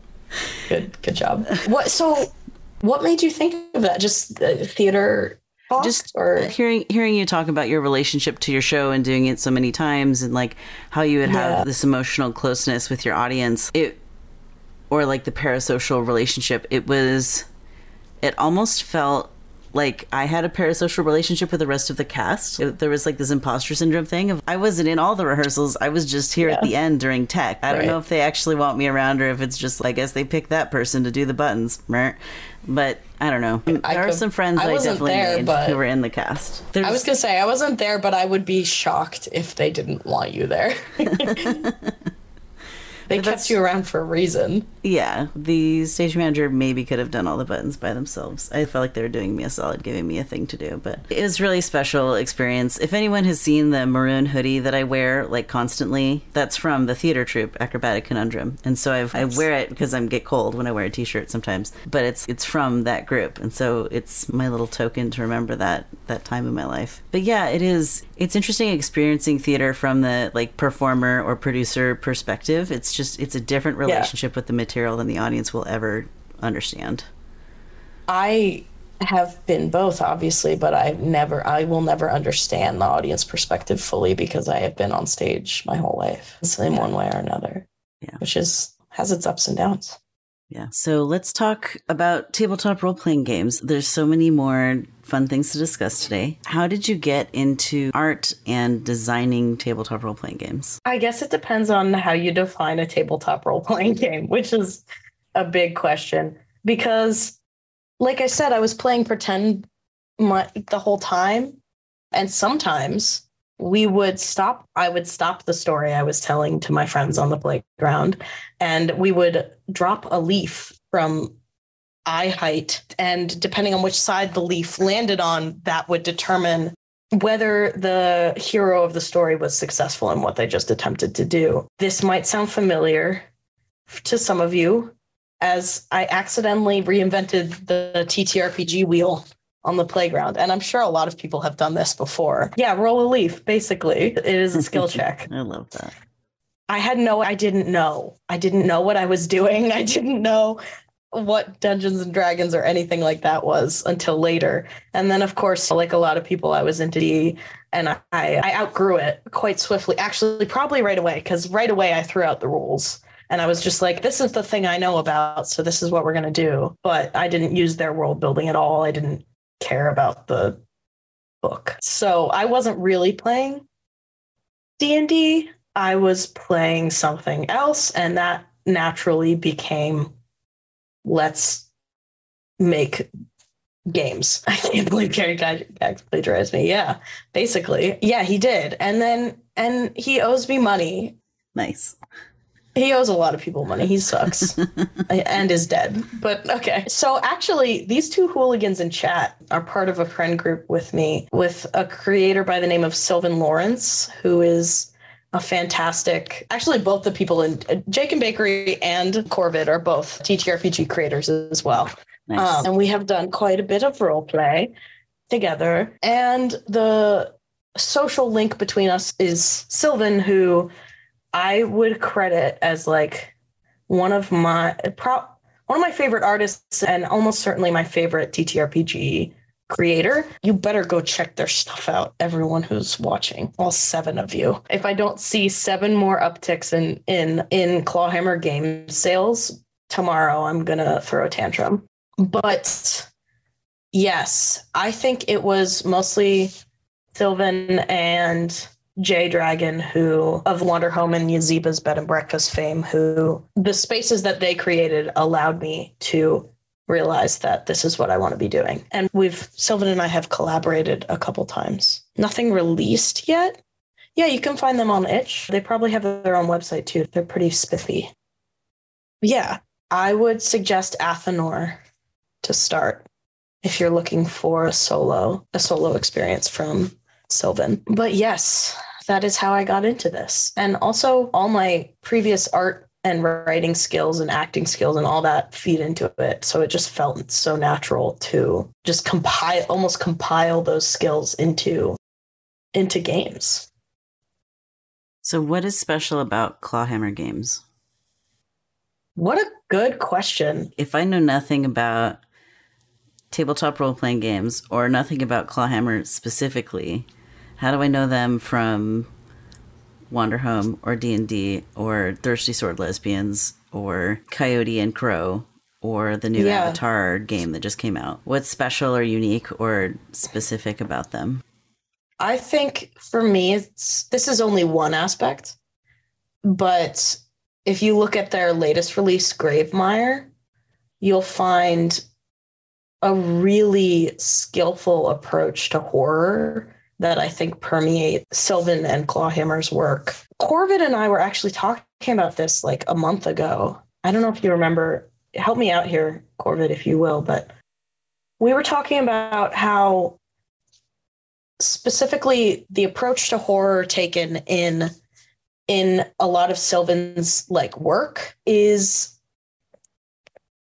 Good good job. What? So, what made you think of that? Just uh, theater talk, just or hearing hearing you talk about your relationship to your show and doing it so many times and like how you would Yeah. have this emotional closeness with your audience it or like the parasocial relationship it was it almost felt like I had a parasocial relationship with the rest of the cast. It- there was like this imposter syndrome thing of I wasn't in all the rehearsals. I was just here at the end during tech. I don't know if they actually want me around or if it's just I guess they picked that person to do the buttons. But I don't know. I there are some friends I I definitely there, made but- who were in the cast. There's, I was gonna say I wasn't there, but I would be shocked if they didn't want you there. *laughs* *laughs* they But that's- kept you around for a reason. Yeah, the stage manager maybe could have done all the buttons by themselves. I felt like they were doing me a solid, giving me a thing to do. But it was really special experience. If anyone has seen the maroon hoodie that I wear like constantly, that's from the theater troupe Acrobatic Conundrum, and so I've, I wear it because I get cold when I wear a t-shirt sometimes. But it's it's from that group, and so it's my little token to remember that that time in my life. But yeah, it is. It's interesting experiencing theater from the like performer or producer perspective. It's just it's a different Yeah. relationship with the material than the audience will ever understand. I have been both, obviously, but I never, I will never understand the audience perspective fully because I have been on stage my whole life, in one way or another. Yeah. which is has its ups and downs. Yeah. So let's talk about tabletop role playing games. There's so many more fun things to discuss today. How did you get into art and designing tabletop role playing games? I guess it depends on how you define a tabletop role playing *laughs* game, which is a big question. Because, like I said, I was playing pretend my, the whole time. And sometimes we would stop, I would stop the story I was telling to my friends on the playground, and we would drop a leaf from eye height. And depending on which side the leaf landed on, that would determine whether the hero of the story was successful in what they just attempted to do. This might sound familiar to some of you, as I accidentally reinvented the TTRPG wheel on the playground. And I'm sure a lot of people have done this before. Yeah, roll a leaf, basically. It is a skill *laughs* check. I love that. I had no, I didn't know. I didn't know what I was doing. *laughs* I didn't know what Dungeons and Dragons or anything like that was until later. And then, of course, like a lot of people, I was into D and I, I outgrew it quite swiftly. Actually, probably right away, because right away I threw out the rules. And I was just like, this is the thing I know about. So this is what we're going to do. But I didn't use their world building at all. I didn't care about the book. So I wasn't really playing D&D. I was playing something else and that naturally became let's make games. *laughs* I can't believe Gary Gygax plagiarized me. Yeah, basically. Yeah, he did. And then and he owes me money. Nice. He owes a lot of people money. He sucks *laughs* and is dead. But okay. So actually, these two hooligans in chat are part of a friend group with me with a creator by the name of Sylvan Lawrence, who is a fantastic. Actually, both the people in Jake and Bakery and Corvid are both TTRPG creators as well. Nice. Um, and we have done quite a bit of role play together. And the social link between us is Sylvan, who I would credit as like one of my pro- one of my favorite artists and almost certainly my favorite TTRPG creator. You better go check their stuff out, everyone who's watching, all seven of you. If I don't see seven more upticks in in in Clawhammer game sales tomorrow, I'm gonna throw a tantrum. But yes, I think it was mostly Sylvan and Jay Dragon, who of Wanderhome and Yazeba's Bed and Breakfast fame, who the spaces that they created allowed me to realize that this is what I want to be doing. And we've Sylvan and I have collaborated a couple times. Nothing released yet. Yeah, you can find them on Itch. They probably have their own website too. They're pretty spiffy. Yeah, I would suggest Athenor to start if you're looking for a solo a solo experience from Sylvan. But yes, that is how I got into this. And also all my previous art and writing skills and acting skills and all that feed into it. So it just felt so natural to just compile almost compile those skills into into games. So, what is special about Clawhammer games? What a good question. If I know nothing about tabletop role playing games or nothing about Clawhammer specifically, how do I know them from Wanderhome or D&D or Thirsty Sword Lesbians or Coyote and Crow or the new Yeah. Avatar game that just came out? What's special or unique or specific about them? I think for me, it's this is only one aspect, but if you look at their latest release, Gravemire, you'll find a really skillful approach to horror that I think permeate Sylvan and Clawhammer's work. Corvid and I were actually talking about this like a month ago. I don't know if you remember. Help me out here, Corvid, if you will, but we were talking about how specifically the approach to horror taken in in a lot of Sylvan's like work is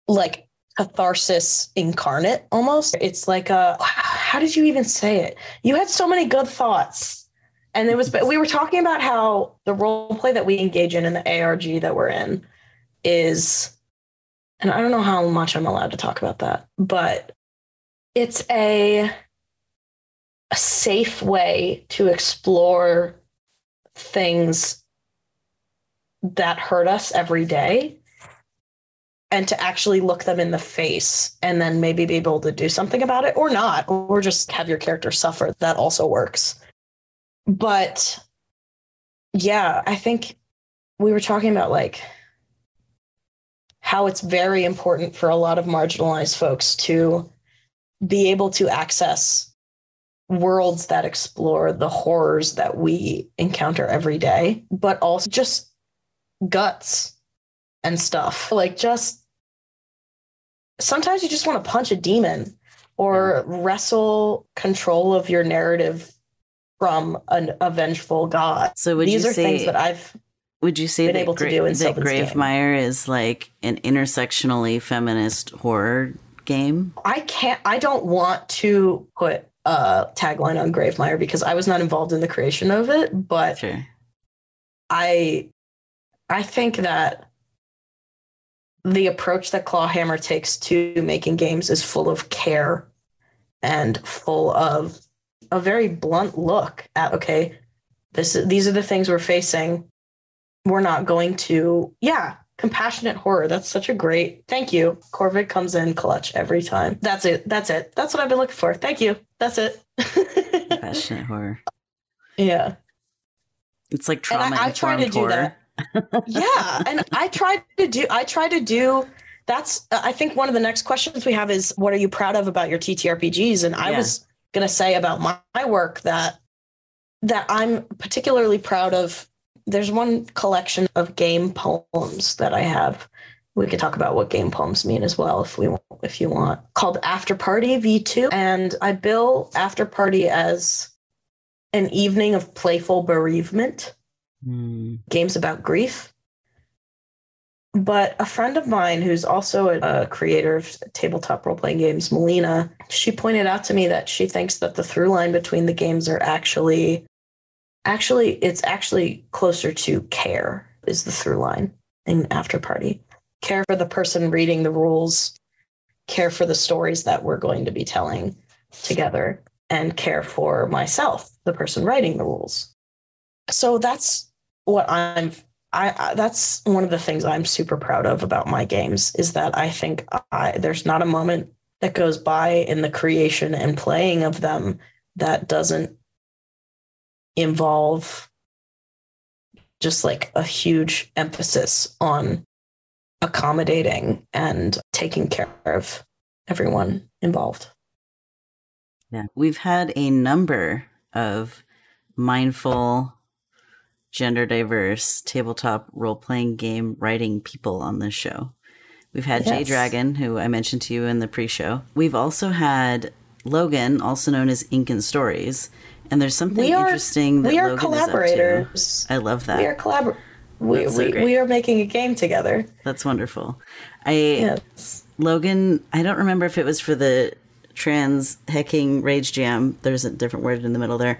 like catharsis incarnate almost. It's like a how did you even say it? You had so many good thoughts. And it was but we were talking about how the role play that we engage in in the ARG that we're in is and I don't know how much I'm allowed to talk about that, but it's a a safe way to explore things that hurt us every day and to actually look them in the face and then maybe be able to do something about it or not or just have your character suffer. That also works. But yeah i think we were talking about like how it's very important for a lot of marginalized folks to be able to access worlds that explore the horrors that we encounter every day, but also just guts and stuff. Like just sometimes you just want to punch a demon or wrestle control of your narrative from an a vengeful god. So would These you are say things that I've would you say been that, able to do in that Sylvan's game. Gravemire is like an intersectionally feminist horror game? I can't I don't want to put a tagline on Gravemire because I was not involved in the creation of it, but Sure. I I think that the approach that Clawhammer takes to making games is full of care and full of a very blunt look at okay, this these are the things we're facing. We're not going to yeah, compassionate horror. That's such a great. Thank you. Corvid comes in clutch every time. That's it. That's it. That's what I've been looking for. Thank you. That's it. *laughs* Passionate horror. yeah. It's like trauma. And I- I try to informed do horror. that. Yeah and i tried to do i try to do that's i think one of the next questions we have is what are you proud of about your ttrpgs and i Yeah. was going to say about my, my work that that i'm particularly proud of there's one collection of game poems that i have. We could talk about what game poems mean as well if we want if you want called after party v2 and i bill after party as an evening of playful bereavement Hmm. games about grief. But a friend of mine who's also a, a creator of tabletop role playing games, Melina, she pointed out to me that she thinks that the through line between the games are actually, actually, it's actually closer to care is the through line in After Party. Care for the person reading the rules, care for the stories that we're going to be telling together, and care for myself, the person writing the rules. So that's what I'm I, I that's one of the things I'm super proud of about my games is that I think I there's not a moment that goes by in the creation and playing of them that doesn't involve just like a huge emphasis on accommodating and taking care of everyone involved. Yeah. We've had a number of mindful, gender diverse tabletop role playing game writing people on this show. We've had Jay Dragon, who I mentioned to you in the pre show. We've also had Logan, also known as Ink and Stories. And there's something We are- interesting that we are Logan is up to. collaborators. I love that. We are collabor we, so we, we are making a game together. That's wonderful. I Yes. Logan, I don't remember if it was for the trans hecking rage jam. There's a different word in the middle there,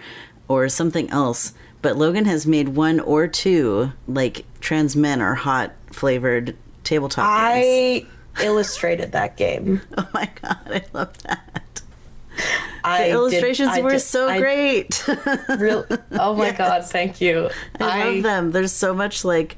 or something else. But Logan has made one or two like trans men are hot flavored tabletop games. I *laughs* illustrated that game. *laughs* Oh my god, I love that. I The did- illustrations I were did- so I great. Real, oh my *laughs* god, thank you. I, love them. There's so much like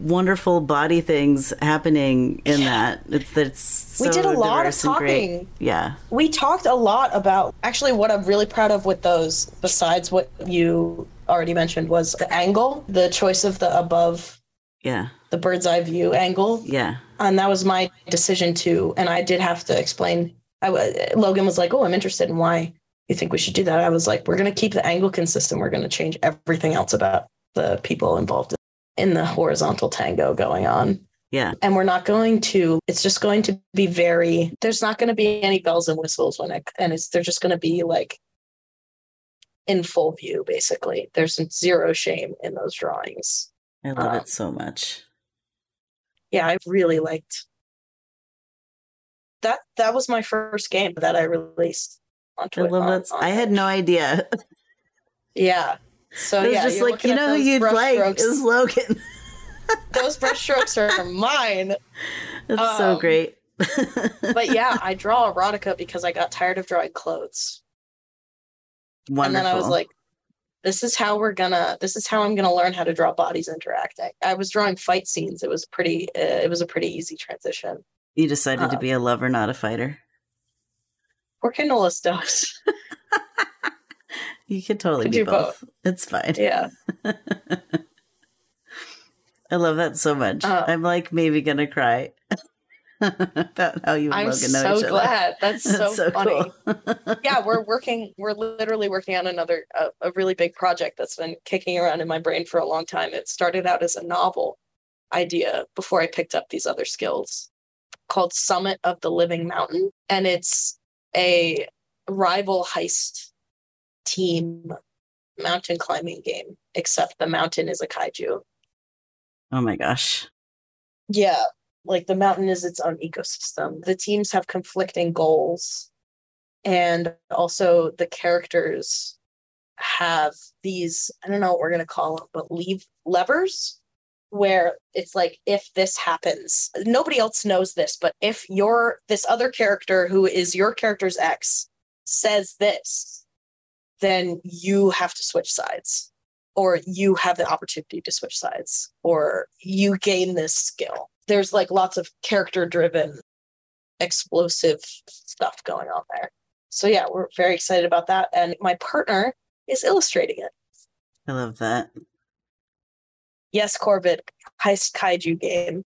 wonderful body things happening in that. It's that's so We did a lot of diverse and great. talking. Yeah. we talked a lot about actually what I'm really proud of with those, besides what you already mentioned, was the angle, the choice of the above Yeah. the bird's eye view angle. Yeah. And that was my decision too. And I did have to explain. I Logan was like, "Oh, I'm interested in why you think we should do that." I was like, "We're going to keep the angle consistent. We're going to change everything else about the people involved in the horizontal tango going on." Yeah. and we're not going to it's just going to be very there's not going to be any bells and whistles when it and it's they're just going to be like in full view basically there's zero shame in those drawings I love Um, it so much. yeah i really liked that that was my first game that i released on I Twitter love on- that. on I had no idea. *laughs* yeah so it was yeah just like, you know who you'd like is Logan. *laughs* those brushstrokes are mine That's so Um, great. but yeah *laughs* i draw erotica because i got tired of drawing clothes Wonderful. And then I was like, this is how we're gonna, this is how I'm gonna learn how to draw bodies interacting. I was drawing fight scenes. It was pretty, uh, it was a pretty easy transition. you decided to uh, be a lover, not a fighter. Poor Canola stuffs. You could totally do both. It's fine. yeah. *laughs* I love that so much. Uh, I'm like maybe gonna cry *laughs* about how you and I'm Logan know so each other. glad. That's *laughs* so, That's so funny. cool. yeah, we're working, we're literally working on another, a, a really big project that's been kicking around in my brain for a long time. It started out as a novel idea before I picked up these other skills called Summit of the Living Mountain. And it's a rival heist team mountain climbing game, except the mountain is a kaiju. oh my gosh. Yeah, like the mountain is its own ecosystem. The teams have conflicting goals, and also the characters have these I don't know what we're gonna call them, but leave levers where it's like if this happens, nobody else knows this, but if your this other character who is your character's ex says this, then you have to switch sides. Or you have the opportunity to switch sides. Or you gain this skill. There's like lots of character driven explosive stuff going on there. So yeah we're very excited about that. And my partner is illustrating it. I love that. yes corvid heist kaiju game.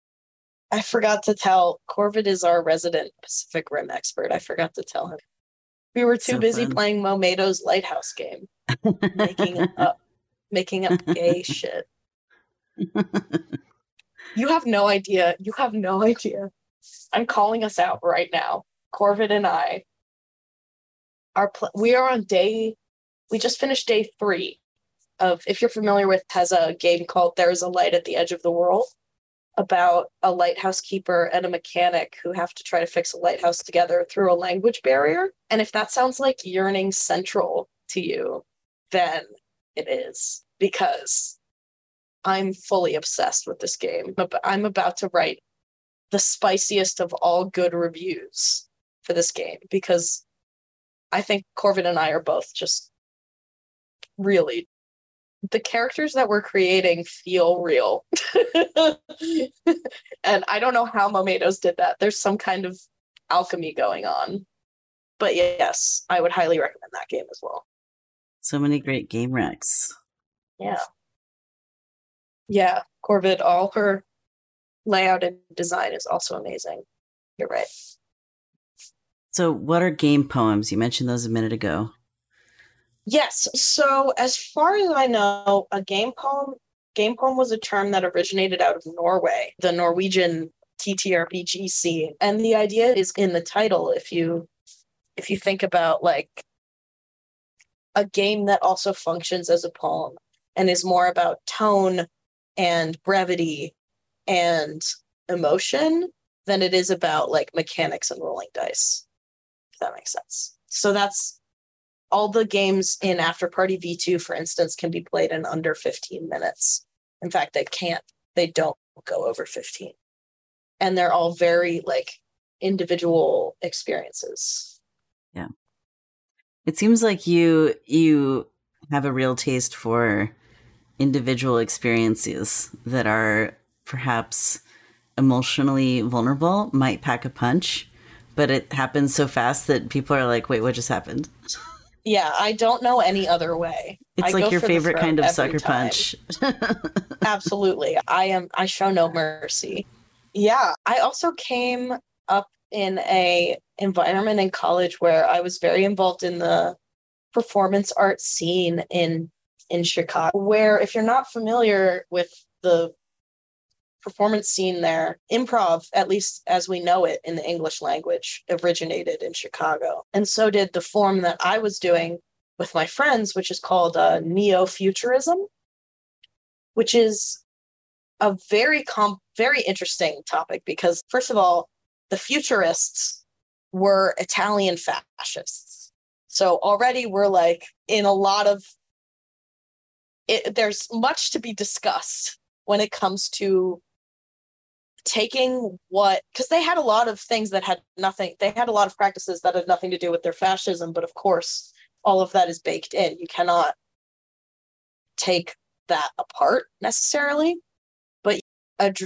I forgot to tell. Corvid is our resident pacific rim expert. I forgot to tell him we were too So busy fun. playing momado's lighthouse game making *laughs* up making up gay shit. You have no idea. You have no idea. I'm calling us out right now. Corvid and i are pl- we are on day we just finished day three of if you're familiar with has a game called there's a light at the edge of the world about a lighthouse keeper and a mechanic who have to try to fix a lighthouse together through a language barrier and if that sounds like yearning central to you then it is because I'm fully obsessed with this game. I'm about to write the spiciest of all good reviews for this game because I think Corvid and I are both just really the characters that we're creating feel real. *laughs* and I don't know how Momados did that. There's some kind of alchemy going on. But yes, I would highly recommend that game as well. So many great game wrecks. Yeah. Yeah, Corvid, all her layout and design is also amazing. You're right. So, what are game poems? You mentioned those a minute ago. Yes. So as far as I know, a game poem game poem was a term that originated out of Norway, the Norwegian TTRPG scene. And the idea is in the title if you if you think about like a game that also functions as a poem and is more about tone and brevity and emotion than it is about like mechanics and rolling dice. If that makes sense. So that's all the games in After Party V2, for instance, can be played in under 15 minutes. In fact, they can't, they don't go over 15. and they're all very like individual experiences. Yeah. It seems like you you have a real taste for individual experiences that are perhaps emotionally vulnerable, might pack a punch, but it happens so fast that people are like, "Wait, what just happened?" *laughs* Yeah, I don't know any other way. It's I like your favorite kind of sucker time. punch. *laughs* Absolutely. I am I show no mercy. Yeah, I also came up in a environment in college where I was very involved in the performance art scene in in Chicago where if you're not familiar with the performance scene there improv at least as we know it in the English language originated in Chicago and so did the form that I was doing with my friends which is called uh, neo-futurism which is a very very interesting topic because first of all the futurists were Italian fascists. So already we're like in a lot of it, there's much to be discussed when it comes to taking what because they had a lot of things that had nothing they had a lot of practices that had nothing to do with their fascism but of course all of that is baked in. You cannot take that apart necessarily but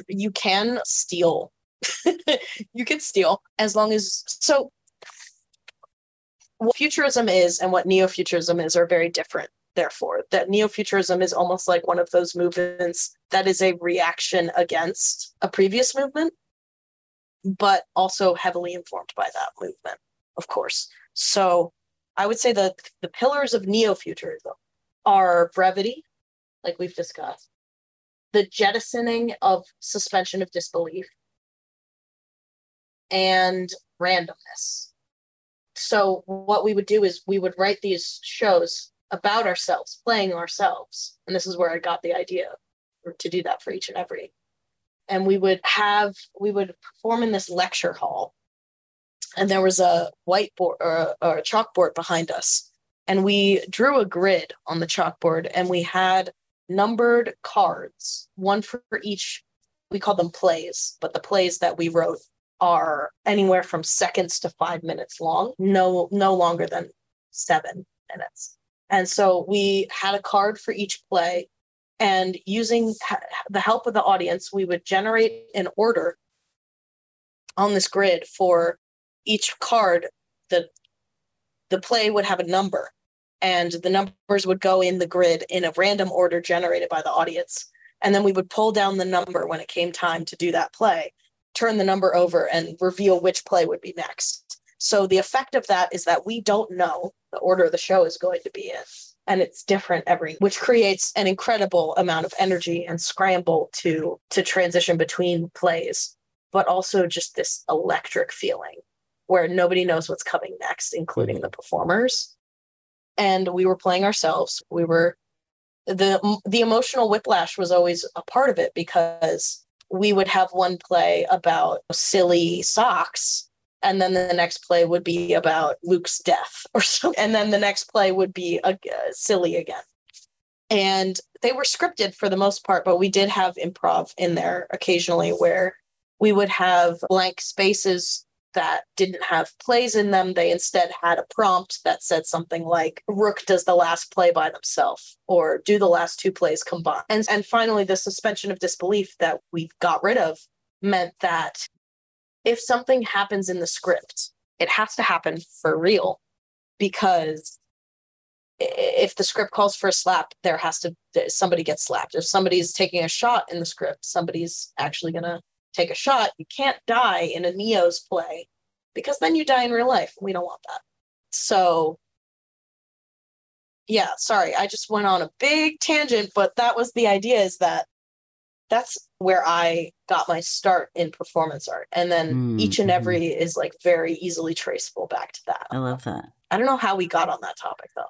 you can steal. *laughs* You can steal as long as so what futurism is and what neo-futurism is are very different therefore that neo-futurism is almost like one of those movements that is a reaction against a previous movement but also heavily informed by that movement of course so i would say that the pillars of neo-futurism are brevity like we've discussed the jettisoning of suspension of disbelief and randomness. So, what we would do is we would write these shows about ourselves, playing ourselves. And this is where I got the idea to do that for each and every. And we would have, we would perform in this lecture hall. And there was a whiteboard or a, or a chalkboard behind us. And we drew a grid on the chalkboard and we had numbered cards, one for each. We call them plays, but the plays that we wrote are anywhere from seconds to five minutes long, no no longer than seven minutes. And so we had a card for each play, and using the help of the audience, we would generate an order on this grid for each card. The the play would have a number, and the numbers would go in the grid in a random order generated by the audience. And then we would pull down the number when it came time to do that play turn the number over and reveal which play would be next. So the effect of that is that we don't know the order the show is going to be in. And it's different every which creates an incredible amount of energy and scramble to to transition between plays, but also just this electric feeling where nobody knows what's coming next, including mm-hmm. the performers. And we were playing ourselves. We were the the emotional whiplash was always a part of it because we would have one play about silly socks and then the next play would be about Luke's death *laughs* or something and then the next play would be uh, silly again and they were scripted for the most part but we did have improv in there occasionally where we would have blank spaces that didn't have plays in them. They instead had a prompt that said something like Rook does the last play by themselves or do the last two plays combined. And, and finally, the suspension of disbelief that we got rid of meant that if something happens in the script, it has to happen for real because if the script calls for a slap, there has to somebody gets slapped. If somebody's taking a shot in the script, somebody's actually to take a shot. You can't die in a Neo's play because then you die in real life. We don't want that. So, yeah, sorry, I just went on a big tangent, but that was the idea is that that's where I got my start in performance art. And then Mm, each and mhm. every is like very easily traceable back to that. I love that. I don't know how we got on that topic though.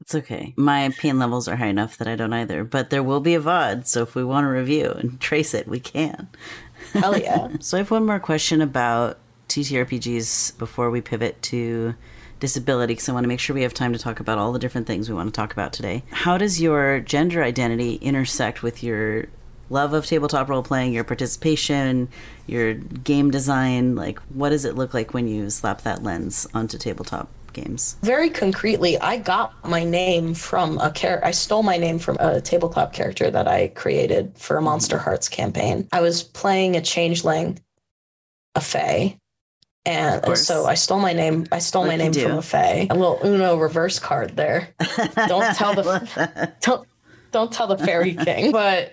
It's okay. My pain levels are high enough that I don't either, but there will be a VOD, so if we want to review and *laughs* trace it, we can. *laughs* Hell yeah. So I have one more question about TTRPGs before we pivot to disability because I want to make sure we have time to talk about all the different things we want to talk about today. How does your gender identity intersect with your love of tabletop role playing, your participation, your game design. Like, what does it look like when you slap that lens onto tabletop games? Very concretely, I got my name from a character. I stole my name from a tabletop character that I created for a Monster mm-hmm. Hearts campaign. I was playing a changeling, a fae, and so I stole my name. I stole Like my name from a fae. A little Uno reverse card there. *laughs* Don't tell the *laughs* don't don't tell the fairy king. But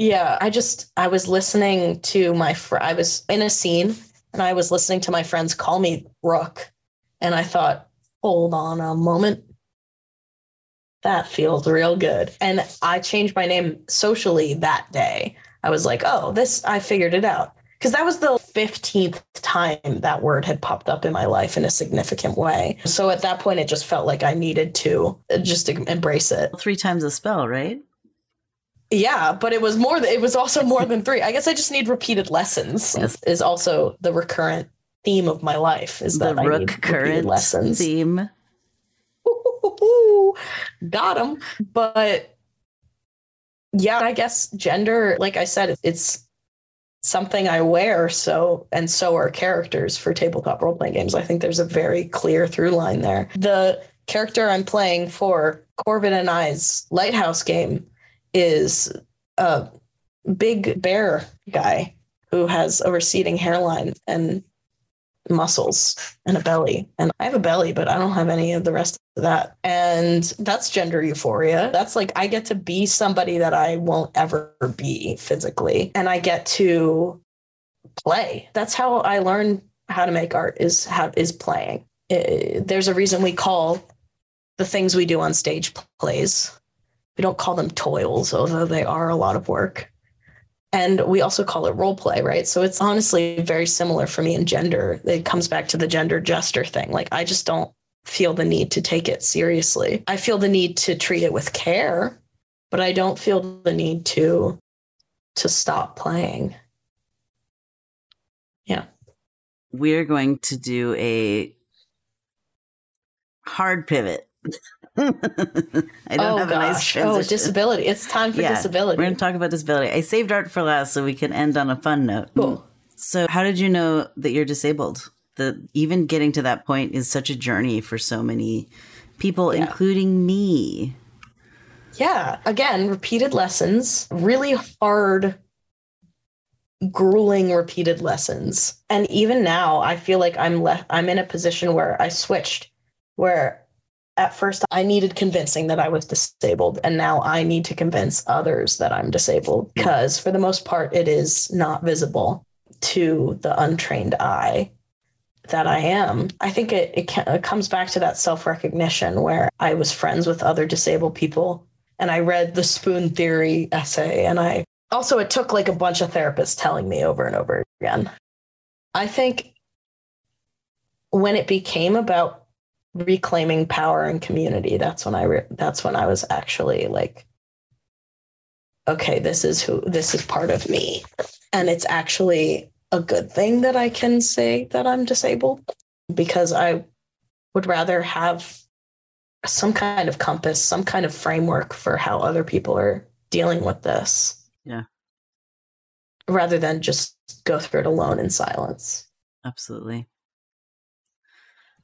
yeah, I just I was listening to my fr- I was in a scene and I was listening to my friends call me Rook, and I thought, hold on a moment. That feels real good. And I changed my name socially that day. I was like, oh, this, I figured it out. Because that was the 15th time that word had popped up in my life in a significant way. So at that point, it just felt like I needed to uh, just embrace it. Three times a spell, right? Yeah, but it was more. Th- it was also more *laughs* than three. I guess I just need repeated lessons. Yes. Is also the recurrent theme of my life. Is The that I need rook repeated lessons. theme. *laughs* Got him. But yeah, I guess gender, like I said, it's something I wear. So, and so are characters for tabletop role playing games. I think there's a very clear through line there. The character I'm playing for Corbin and I's Lighthouse game is a big bear guy who has a receding hairline and muscles and a belly. And I have a belly, but I don't have any of the rest of that. And that's gender euphoria. That's like I get to be somebody that I won't ever be physically. And I get to play. That's how I learn how to make art is how is playing. Eh, there's a reason we call the things we do on stage plays. We don't call them toils, although they are a lot of work. And we also call it role play, right? So it's honestly very similar for me in gender. It comes back to the gender jester thing. Like, I just don't feel the need to take it seriously. I feel the need to treat it with care, but I don't feel the need to to stop playing. Yeah. We're going to do a hard pivot. *laughs* *laughs* I don't oh have a nice gosh. Oh, transition. oh, disability. It's time for Yeah, disability. We're going to talk about disability. I saved art for last so we can end on a fun note. Cool. So, how did you know that you're disabled? The even getting to that point is such a journey for so many people, Yeah. including me. Yeah. Again, repeated lessons, really hard, grueling repeated lessons. And even now, I feel like I'm left, I'm in a position where I switched, where at first I needed convincing that I was disabled. And now I need to convince others that I'm disabled mm. because for the most part, it is not visible to the untrained eye that I am. I think it, it, ca- it comes back to that self recognition where I was friends with other disabled people and I read the spoon theory essay. And I also, it took like a bunch of therapists telling me over and over again. I think when it became about reclaiming power and community, that's when I, re- that's when I was actually like, okay, this is who, this is part of me. And it's actually a good thing that I can say that I'm disabled because I would rather have some kind of compass, some kind of framework for how other people are dealing with this. Yeah. Rather than just go through it alone in silence. Absolutely.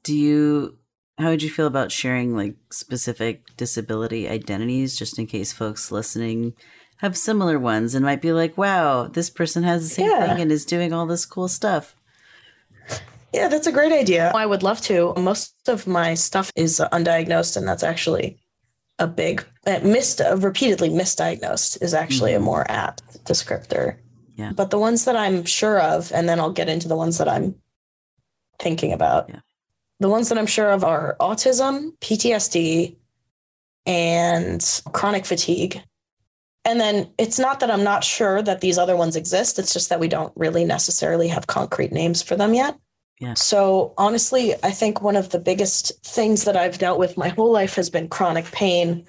Do you how would you feel about sharing like specific disability identities just in case folks listening have similar ones and might be like, wow, this person has the same Yeah. thing and is doing all this cool stuff. Yeah, that's a great idea. I would love to. Most of my stuff is undiagnosed, and that's actually a big uh, missed, uh, repeatedly misdiagnosed is actually a Mhm. more apt descriptor. Yeah. But the ones that I'm sure of, and then I'll get into the ones that I'm thinking about. Yeah. The ones that I'm sure of are autism, PTSD, and chronic fatigue. And then it's not that I'm not sure that these other ones exist. It's just that we don't really necessarily have concrete names for them yet. Yeah. So honestly, I think one of the biggest things that I've dealt with my whole life has been chronic pain,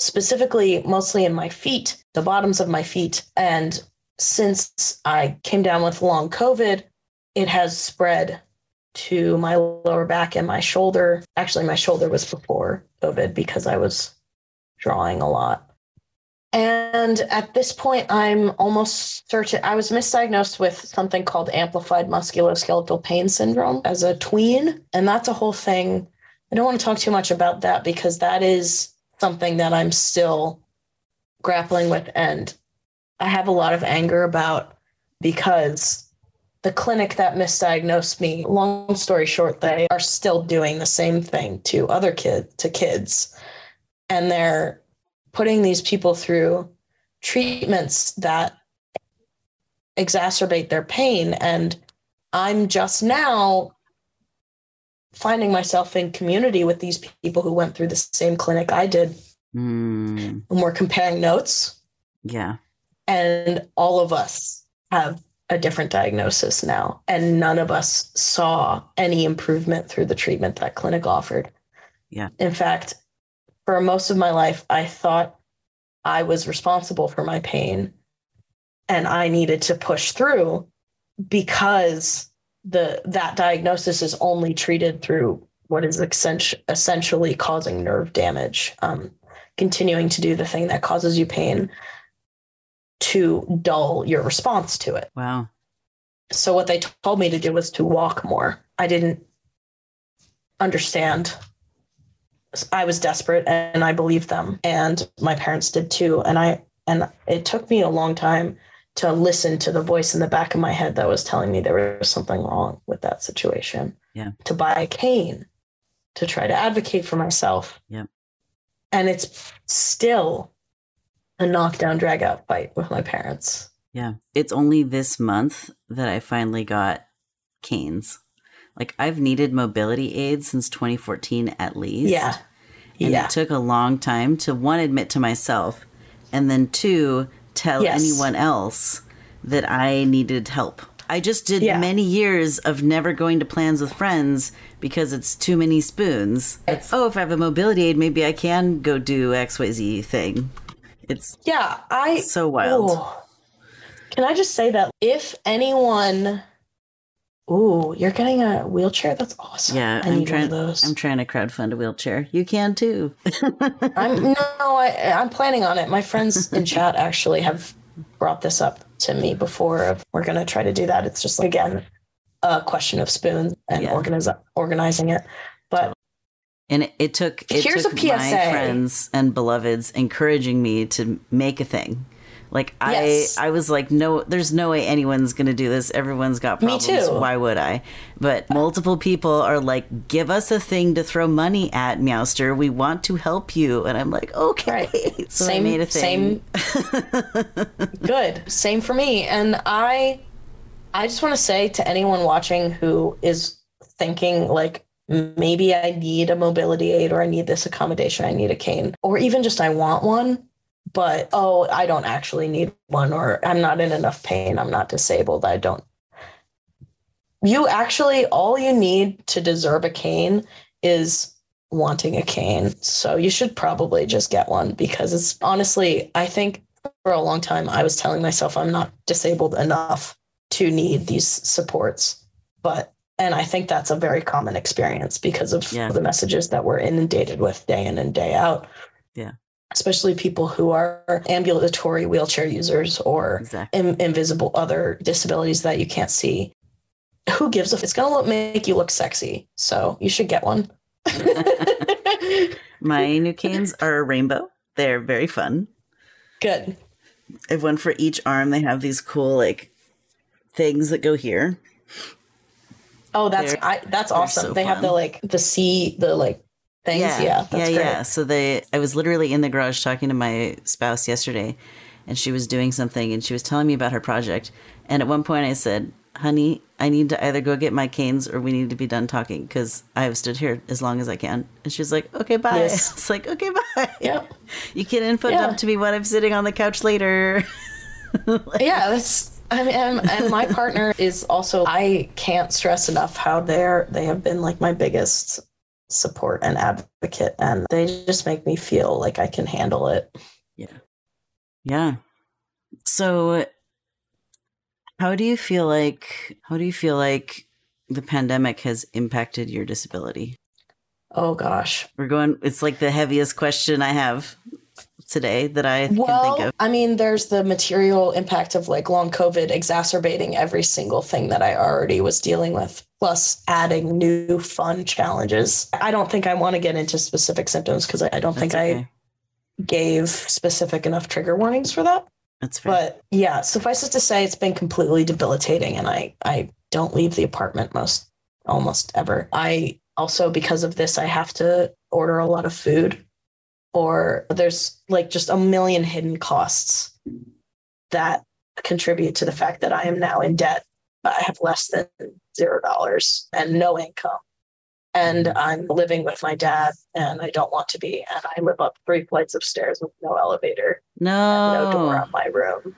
specifically mostly in my feet, the bottoms of my feet. And since I came down with long COVID, it has spread to my lower back and my shoulder. Actually, my shoulder was before COVID because I was drawing a lot. And at this point, I'm almost certain I was misdiagnosed with something called amplified musculoskeletal pain syndrome as a tween. And that's a whole thing. I don't want to talk too much about that because that is something that I'm still grappling with. And I have a lot of anger about because the clinic that misdiagnosed me, long story short, they are still doing the same thing to other kids, to kids. And they're putting these people through treatments that exacerbate their pain. And I'm just now finding myself in community with these people who went through the same clinic I did. Mm, And we're comparing notes, yeah. and all of us have a different diagnosis now. And none of us saw any improvement through the treatment that clinic offered. Yeah. In fact, for most of my life, I thought I was responsible for my pain and I needed to push through because the that diagnosis is only treated through what is essentially causing nerve damage, um, continuing to do the thing that causes you pain to dull your response to it. Wow. So what they told me to do was to walk more. I didn't understand. I was desperate and I believed them and my parents did too and I and it took me a long time to listen to the voice in the back of my head that was telling me there was something wrong with that situation. Yeah. To buy a cane to try to advocate for myself. Yep. And it's still a knockdown drag out fight with my parents. Yeah. It's only this month that I finally got canes. Like I've needed mobility aids since 2014 at least. Yeah. And yeah. it took a long time to one admit to myself and then two tell Yes. anyone else that I needed help. I just did Yeah. many years of never going to plans with friends because it's too many spoons. It's, oh, if I have a mobility aid, maybe I can go do XYZ thing. It's Yeah, I so wild. Can I just say that if anyone Ooh, you're getting a wheelchair? That's awesome. Yeah, I I'm need trying. those. I'm trying to crowdfund a wheelchair. You can too. *laughs* I'm no, I, I'm planning on it. My friends in *laughs* chat actually have brought this up to me before. We're gonna try to do that. It's just like, again a question of spoons and Yeah. organiz- organizing it. And it, it took it Here's took a PSA. my friends and beloveds encouraging me to make a thing. Like Yes. I I was like, no, there's no way anyone's gonna do this. Everyone's got problems. Me too. Why would I? But multiple people are like, give us a thing to throw money at, Meowster. We want to help you. And I'm like, okay. Right. *laughs* So same, I made a thing. Same. *laughs* good. Same for me. And I, I just want to say to anyone watching who is thinking like maybe I need a mobility aid or I need this accommodation, I need a cane, or even just I want one, but oh, I don't actually need one, or I'm not in enough pain, I'm not disabled, I don't. You actually, all you need to deserve a cane is wanting a cane. So you should probably just get one because it's honestly, I think for a long time I was telling myself I'm not disabled enough to need these supports. But and I think that's a very common experience because of Yeah. the messages that we're inundated with day in and day out. Yeah. Especially people who are ambulatory wheelchair users or Exactly. in, invisible other disabilities that you can't see. Who gives a? f- It's gonna look, make you look sexy, so you should get one. *laughs* My new canes are a rainbow. They're very fun. Good. I have one for each arm. They have these cool like things that go here. Oh, that's They're- I, that's awesome. so they have the like the C the like things. Yeah, yeah, yeah, yeah. So they, I was literally in the garage talking to my spouse yesterday, and she was doing something, and she was telling me about her project. And at one point, I said, "Honey, I need to either go get my canes, or we need to be done talking because I have stood here as long as I can." And she's like, "Okay, bye." Yes. *laughs* It's like, "Okay, bye." Yep. *laughs* You can input Yeah. dump to me when I'm sitting on the couch later. *laughs* Yeah, that's I mean and, and my partner *laughs* is also I can't stress enough how they're they have been like my biggest support and advocate and they just make me feel like I can handle it. Yeah. Yeah. So how do you feel like how do you feel like the pandemic has impacted your disability? Oh gosh. We're going it's like the heaviest question I have. Today that I can well, think of? I mean, there's the material impact of like long COVID exacerbating every single thing that I already was dealing with, plus adding new fun challenges. I don't think I want to get into specific symptoms because I, don't think okay. I gave specific enough trigger warnings for that. That's fair. But yeah, suffice it to say, it's been completely debilitating, and I I don't leave the apartment most almost ever. I also because of this, I have to order a lot of food, or there's like just a million hidden costs that contribute to the fact that I am now in debt. But I have less than zero dollars and no income. And I'm living with my dad, and I don't want to be. And I live up three flights of stairs with no elevator and no door on my room.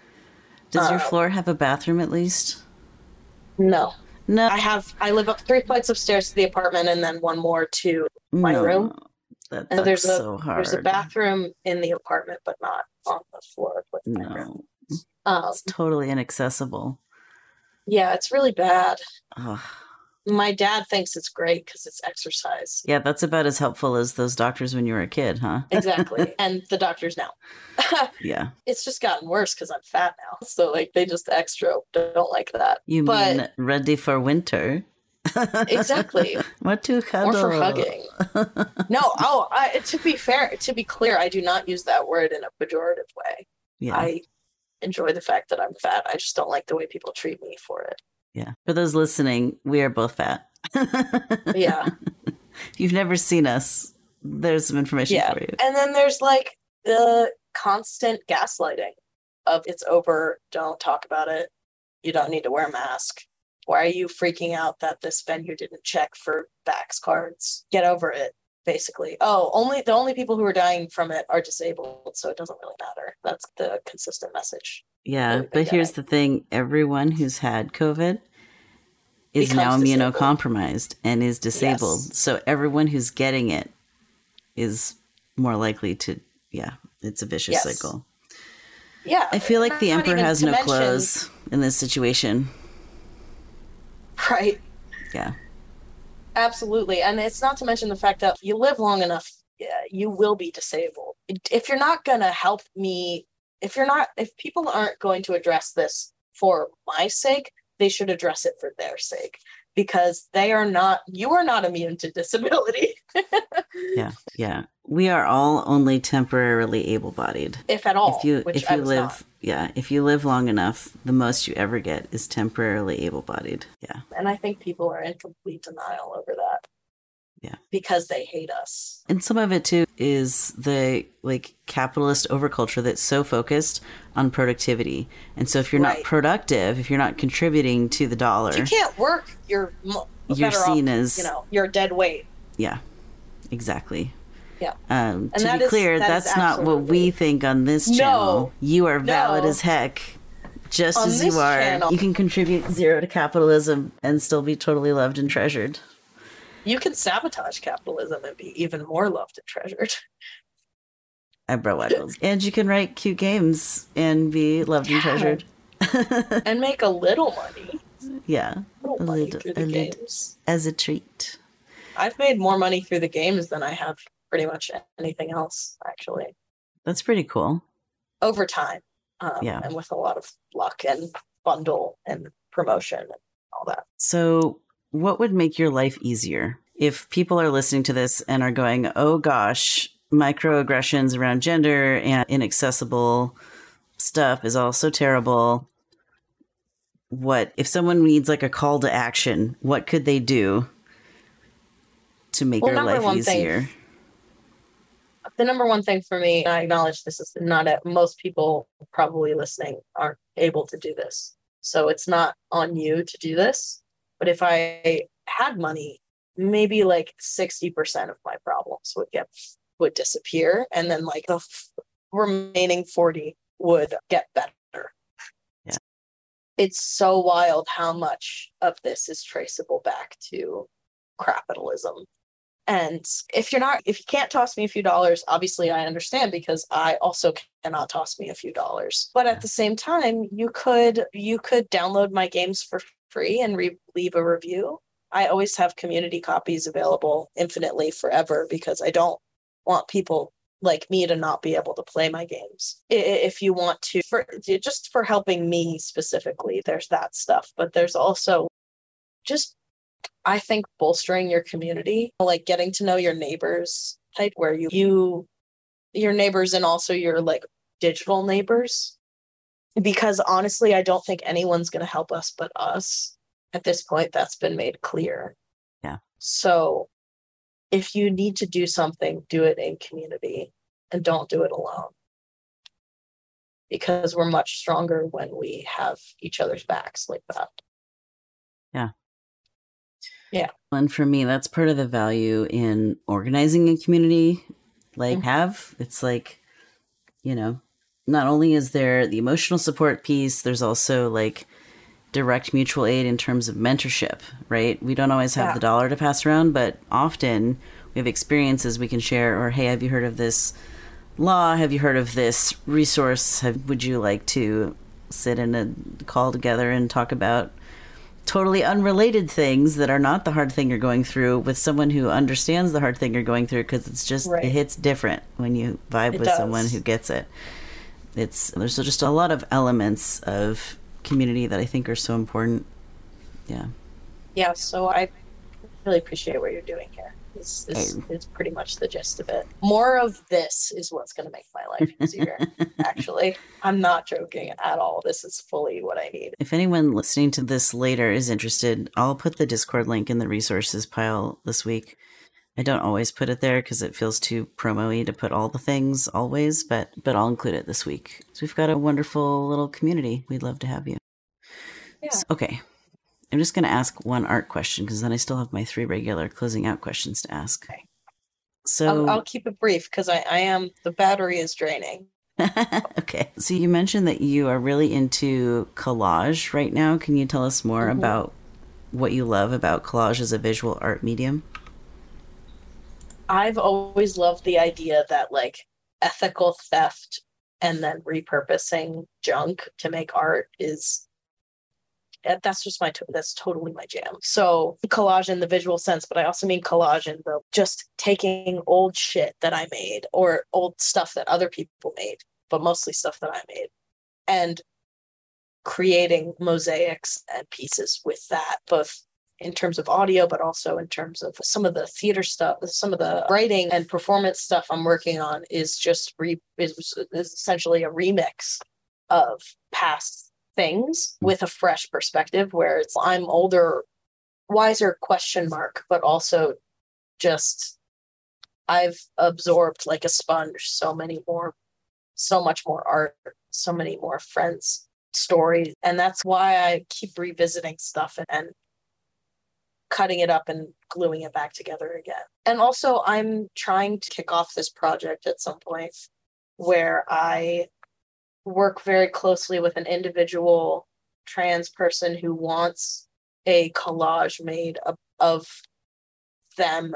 Does your uh, floor have a bathroom at least? No, No. I have. I live up three flights of stairs to the apartment, and then one more to. my no. room. That And there's a so hard. there's a bathroom in the apartment, but not on the floor. With my room. No, Um, it's totally inaccessible. yeah, it's really bad. Ugh. My dad thinks it's great because it's exercise. Yeah, that's about as helpful as those doctors when you were a kid, huh? Exactly, *laughs* and the doctors now. *laughs* Yeah. it's just gotten worse because I'm fat now, so like they just extra don't like that. You But- mean ready for winter? Exactly. *laughs* what to cuddle? Or for hugging. No, oh, I, to be fair, to be clear, I do not use that word in a pejorative way. Yeah. I enjoy the fact that I'm fat. I just don't like the way people treat me for it. yeah. For those listening, we are both fat. *laughs* Yeah. if you've never seen us, there's some information Yeah. for you. And then there's like the constant gaslighting of it's over, don't talk about it. You don't need to wear a mask. Why are you freaking out that this venue didn't check for vax cards? Get over it. Basically, oh, only the only people who are dying from it are disabled, so it doesn't really matter. That's the consistent message. Yeah, but here's the thing everyone who's had COVID is Becomes now disabled. immunocompromised and is disabled. Yes. So everyone who's getting it is more likely to, yeah, it's a vicious Yes. cycle. Yeah, I feel like the emperor has no mention- clothes in this situation. *laughs* Right. Yeah. Absolutely. And it's not to mention the fact that you live long enough, you will be disabled. If you're not going to help me, if you're not, if people aren't going to address this for my sake, they should address it for their sake because they are not, you are not immune to disability, *laughs* Yeah. Yeah. We are all only temporarily able bodied. if at all. if you which if you live not. yeah, if you live long enough, the most you ever get is temporarily able bodied. Yeah. And I think people are in complete denial over that. Yeah. Because they hate us. And some of it too is the like capitalist overculture that's so focused on productivity. And so if you're not productive, if you're not contributing to the dollar, If you can't work, you're you're seen off, as you know, you're dead weight. yeah, exactly. Yeah. Um, And to be is- clear, that that's not what we think on this No. channel. You are valid No. as heck. Just On as you are, channel- you can contribute zero to capitalism and still be totally loved and treasured. You can sabotage capitalism and be even more loved and treasured. Eyebrow waggles. *laughs* and you can write cute games and be loved and treasured. *laughs* and make a little money. yeah, Little A money little- through a little. as a treat. I've made more money through the games than I have pretty much anything else, actually, That's pretty cool. over time. Um, Yeah. And with a lot of luck and bundle and promotion and all that. So, what would make your life easier if people are listening to this and are going, oh gosh, microaggressions around gender and inaccessible stuff is all so terrible? What if someone needs like a call to action? What could they do to make Well, number life one thing- easier? the number one thing for me, and I acknowledge this is not a, most people probably listening aren't able to do this. So it's not on you to do this. But if I had money, maybe like 60% of my problems would get would disappear and then like the f- remaining 40 would get better. Yeah. It's so wild how much of this is traceable back to capitalism and if you're not, if you can't toss me a few dollars, obviously I understand because I also cannot toss me a few dollars. But at the same time, you could you could download my games for free and re- leave a review. I always have community copies available infinitely forever because I don't want people like me to not be able to play my games. If you want to, for just for helping me specifically, there's that stuff. But there's also just, I think, bolstering your community, like getting to know your neighbors type where you, you, your neighbors and also your like digital neighbors. Because honestly, I don't think anyone's going to help us but us at this point. That's been made clear. Yeah. So if you need to do something, do it in community and don't do it alone. Because we're much stronger when we have each other's backs like that. Yeah. Yeah. And for me, that's part of the value in organizing a community like mm-hmm. have. It's like, you know, not only is there the emotional support piece, there's also like direct mutual aid in terms of mentorship, right? We don't always have yeah. the dollar to pass around, but often we have experiences we can share or hey, have you heard of this law? Have you heard of this resource? Have, would you like to sit in a call together and talk about totally unrelated things that are not the hard thing you're going through with someone who understands the hard thing you're going through because it's just right. it hits different when you vibe it with does. someone who gets it. It's there's just a lot of elements of community that I think are so important. Yeah. Yeah. So I really appreciate what you're doing here. Is, is, is pretty much the gist of it. More of this is what's going to make my life *laughs* easier. actually, I'm not joking at all. This is fully what I need. If anyone listening to this later is interested, I'll put the Discord link in the resources pile this week. I don't always put it there because it feels too promo-y to put all the things always, but but I'll include it this week. So we've got a wonderful little community. We'd love to have you. Yeah. So, okay. I'm just going to ask one art question because then I still have my three regular closing out questions to ask. Okay. So I'll, I'll keep it brief because I, I am the battery is draining. *laughs* okay. So you mentioned that you are really into collage right now. Can you tell us more mm-hmm. about what you love about collage as a visual art medium? I've always loved the idea that like ethical theft and then repurposing junk to make art is eh, that's just my that's totally my jam. So collage in the visual sense but i also mean collage in the just taking old shit that i made or old stuff that other people made but mostly stuff that i made and creating mosaics and pieces with that both in terms of audio, but also in terms of some of the theater stuff, some of the writing and performance stuff I'm working on is just re is, is essentially a remix of past things hmm. with a fresh perspective where it's I'm older, wiser question mark, but also just I've absorbed like a sponge so many more, so much more art, so many more friends stories. And that's why i keep revisiting stuff and, and cutting it up and gluing it back together again. And also, I'm trying to kick off this project at some point where I work very closely with an individual trans person who wants a collage made of, of them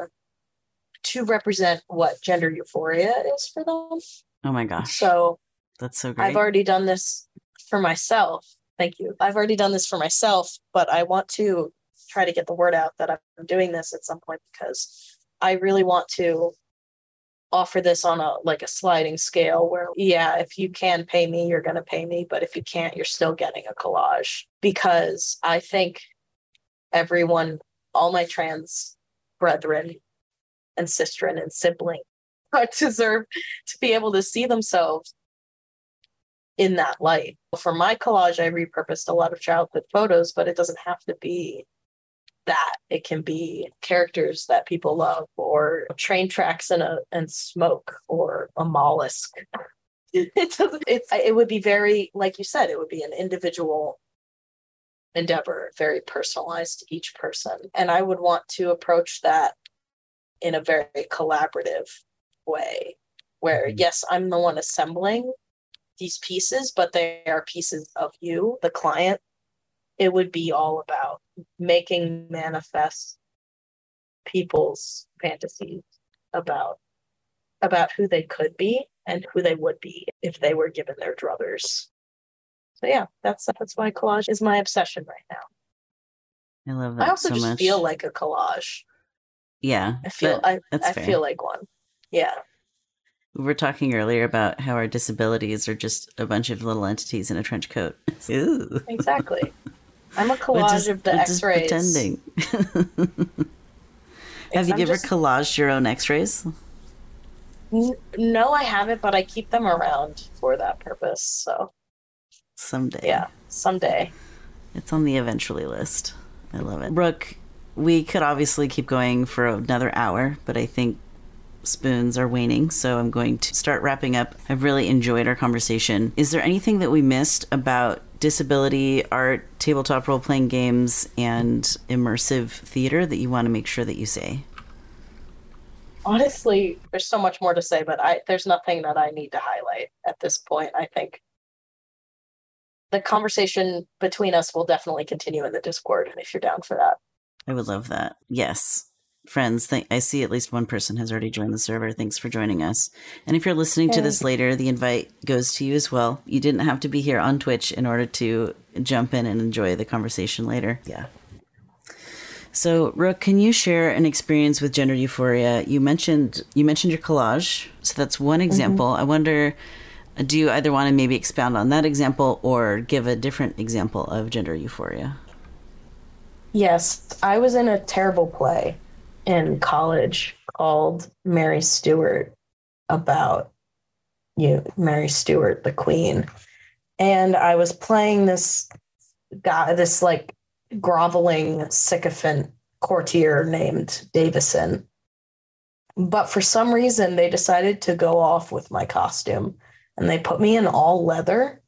to represent what gender euphoria is for them. Oh my gosh. So that's so great. I've already done this for myself. Thank you. I've already done this for myself, but I want to try to get the word out that I'm doing this at some point because I really want to offer this on a like a sliding scale where yeah if you can pay me you're going to pay me but if you can't you're still getting a collage because i think everyone all my trans brethren and sistren and sibling *laughs* deserve to be able to see themselves in that light. For my collage i repurposed a lot of childhood photos but it doesn't have to be that. It can be characters that people love, or train tracks and a and smoke, or a mollusk. It, *laughs* doesn't. It's. It would be very, like you said, it would be an individual endeavor, very personalized to each person, and I would want to approach that in a very collaborative way, where mm-hmm. yes, I'm the one assembling these pieces, but they are pieces of you, the client, it would be all about making manifest people's fantasies about about who they could be and who they would be if they were given their druthers. So yeah, that's that's why collage is my obsession right now. I love that. I also so just much. feel like a collage. Yeah, I feel I, I feel like one. Yeah. We were talking earlier about how our disabilities are just a bunch of little entities in a trench coat. Ooh. *laughs* Exactly. I'm a collage just- of the X-rays. pretending. Have you I'm ever just- collaged your own X-rays? No, I haven't, but I keep them around for that purpose. So Someday. yeah, someday. It's on the eventually list. I love it. Rook, we could obviously keep going for another hour, but I think spoons are waning, so I'm going to start wrapping up. I've really enjoyed our conversation. Is there anything that we missed about disability, art, tabletop role playing games, and immersive theater that you want to make sure that you say? Honestly, there's so much more to say, but I there's nothing that I need to highlight at this point. I think the conversation between us will definitely continue in the Discord if you're down for that. I would love that. Yes. Friends, th- I see at least one person has already joined the server. Thanks for joining us. And if you're listening to this later, the invite goes to you as well. You didn't have to be here on Twitch in order to jump in and enjoy the conversation later. Yeah. So, Rook, can you share an experience with gender euphoria? You mentioned you mentioned your collage, so that's one mm-hmm. example. I wonder, do you either want to maybe expound on that example or give a different example of gender euphoria? Yes, I was in a terrible play in college called Mary Stuart about you Mary Stuart the Queen. And I was playing this guy this like groveling sycophant courtier named Davison. But for some reason they decided to go off with my costume and they put me in all leather.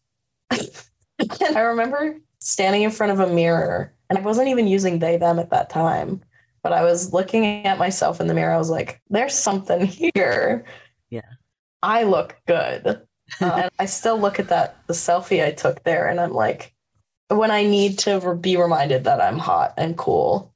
*laughs* and I remember standing in front of a mirror and I wasn't even using they them at that time, but I was looking at myself in the mirror. I was like, there's something here. Yeah. I look good. *laughs* Uh, and I still look at that the selfie I took there and I'm like when I need to re- be reminded that I'm hot and cool,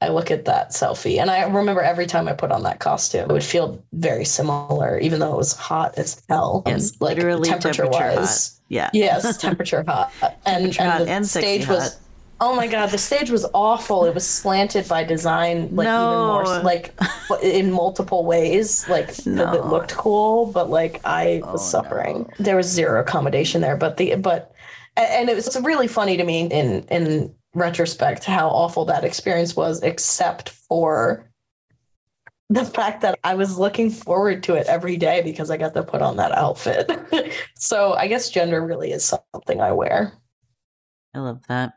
I look at that selfie and I remember every time I put on that costume, it would feel very similar, even though it was hot as hell. Yes, and, like literally temperature temperature wise. Yeah. Yes, *laughs* temperature hot. And, Temperature hot the and stage was hot. Oh my god, the stage was awful. It was slanted by design, like even more, like in multiple ways. Like No. it looked cool, but like I oh, was Oh, suffering. no. There was zero accommodation there, but the but and it was really funny to me in in retrospect how awful that experience was, except for the fact that I was looking forward to it every day because I got to put on that outfit. *laughs* so I guess gender really is something I wear. I love that.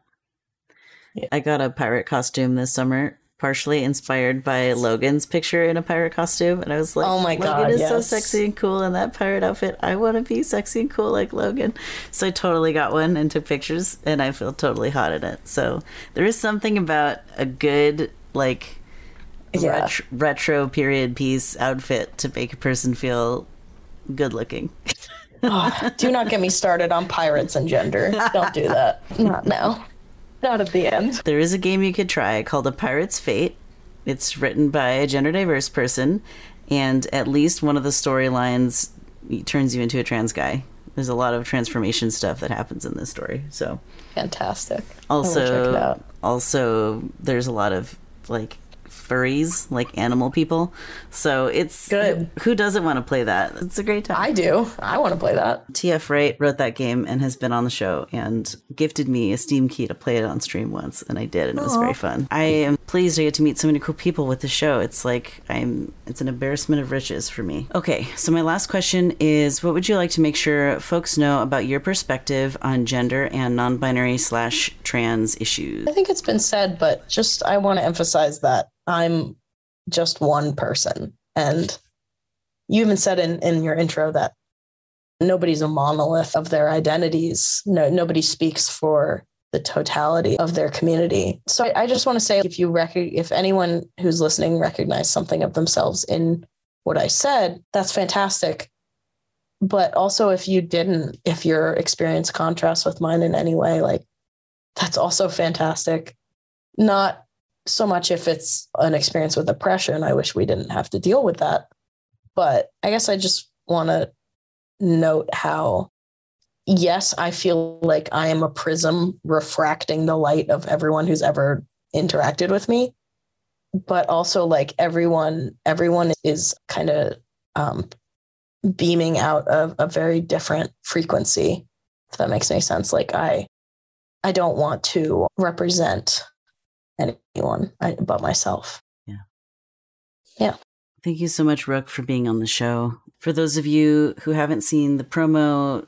I got a pirate costume this summer, partially inspired by Logan's picture in a pirate costume, and I was like, Oh my Logan God, is so sexy and cool in that pirate outfit. I want to be sexy and cool like Logan." So I totally got one and took pictures, and I feel totally hot in it. So there is something about a good like Yeah. ret- retro period piece outfit to make a person feel good looking. Oh, do not get me started on pirates and gender. *laughs* Don't do that. Not now. Not at the end. There is a game you could try called A Pirate's Fate. It's written by a gender diverse person, and at least one of the storylines turns you into a trans guy. There's a lot of transformation stuff that happens in this story. So Fantastic. I will check it also out. also there's a lot of like furries, like animal people. So it's Good. Who doesn't want to play that? It's a great time. I do. I want to play that. TF Wright wrote that game and has been on the show and gifted me a Steam key to play it on stream once, and I did, and it was very fun. I am pleased I get to meet so many cool people with the show. It's like I'm, it's an embarrassment of riches for me. Okay, so my last question is, what would you like to make sure folks know about your perspective on gender and non-binary slash trans issues? I think it's been said, but just I want to emphasize that I'm just one person. And you even said in, in your intro that nobody's a monolith of their identities. No, nobody speaks for the totality of their community. So I, I just want to say if you rec- if anyone who's listening recognize something of themselves in what I said, that's fantastic. But also if you didn't, if your experience contrasts with mine in any way, like that's also fantastic. Not so much if it's an experience with oppression. I wish we didn't have to deal with that. But I guess I just want to note how, yes, I feel like I am a prism refracting the light of everyone who's ever interacted with me. But also, like everyone, everyone is kind of um, beaming out of a very different frequency. If that makes any sense. Like I I don't want to represent anyone but myself. Yeah. Yeah. Thank you so much, Rook, for being on the show. For those of you who haven't seen the promo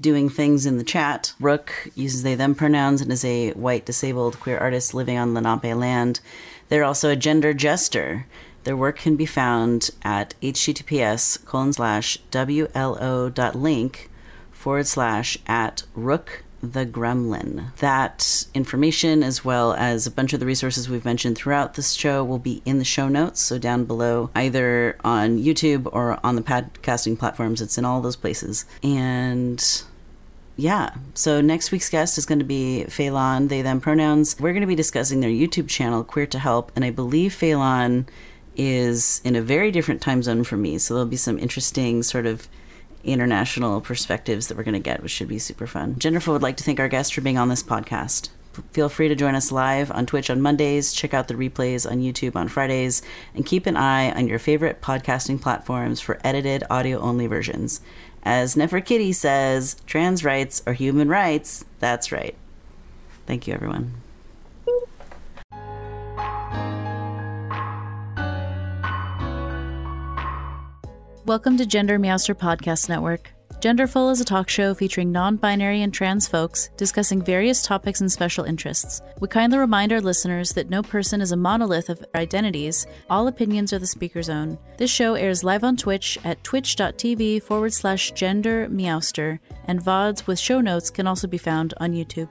doing things in the chat, Rook uses they them pronouns and is a white disabled queer artist living on Lenape land. They're also a gender jester. Their work can be found at https colon slash wlo.link forward slash at rook the Gremlin. That information, as well as a bunch of the resources we've mentioned throughout this show, will be in the show notes. So, down below, either on YouTube or on the podcasting platforms, it's in all those places. And yeah, so next week's guest is going to be Phelan, they, them pronouns. We're going to be discussing their YouTube channel, Queer to Help. And I believe Phelan is in a very different time zone from me. So, there'll be some interesting sort of international perspectives that we're going to get, which should be super fun. Genderful would like to thank our guests for being on this podcast. Feel free to join us live on Twitch on Mondays, check out the replays on YouTube on Fridays, and keep an eye on your favorite podcasting platforms for edited audio only versions. As Neferkitty says, trans rights are human rights. That's right. Thank you, everyone. Welcome to Gender Meowster Podcast Network. Genderful is a talk show featuring non binary and trans folks discussing various topics and special interests. We kindly remind our listeners that no person is a monolith of identities, all opinions are the speaker's own. This show airs live on Twitch at twitch.tv forward slash gender meowster, and VODs with show notes can also be found on YouTube.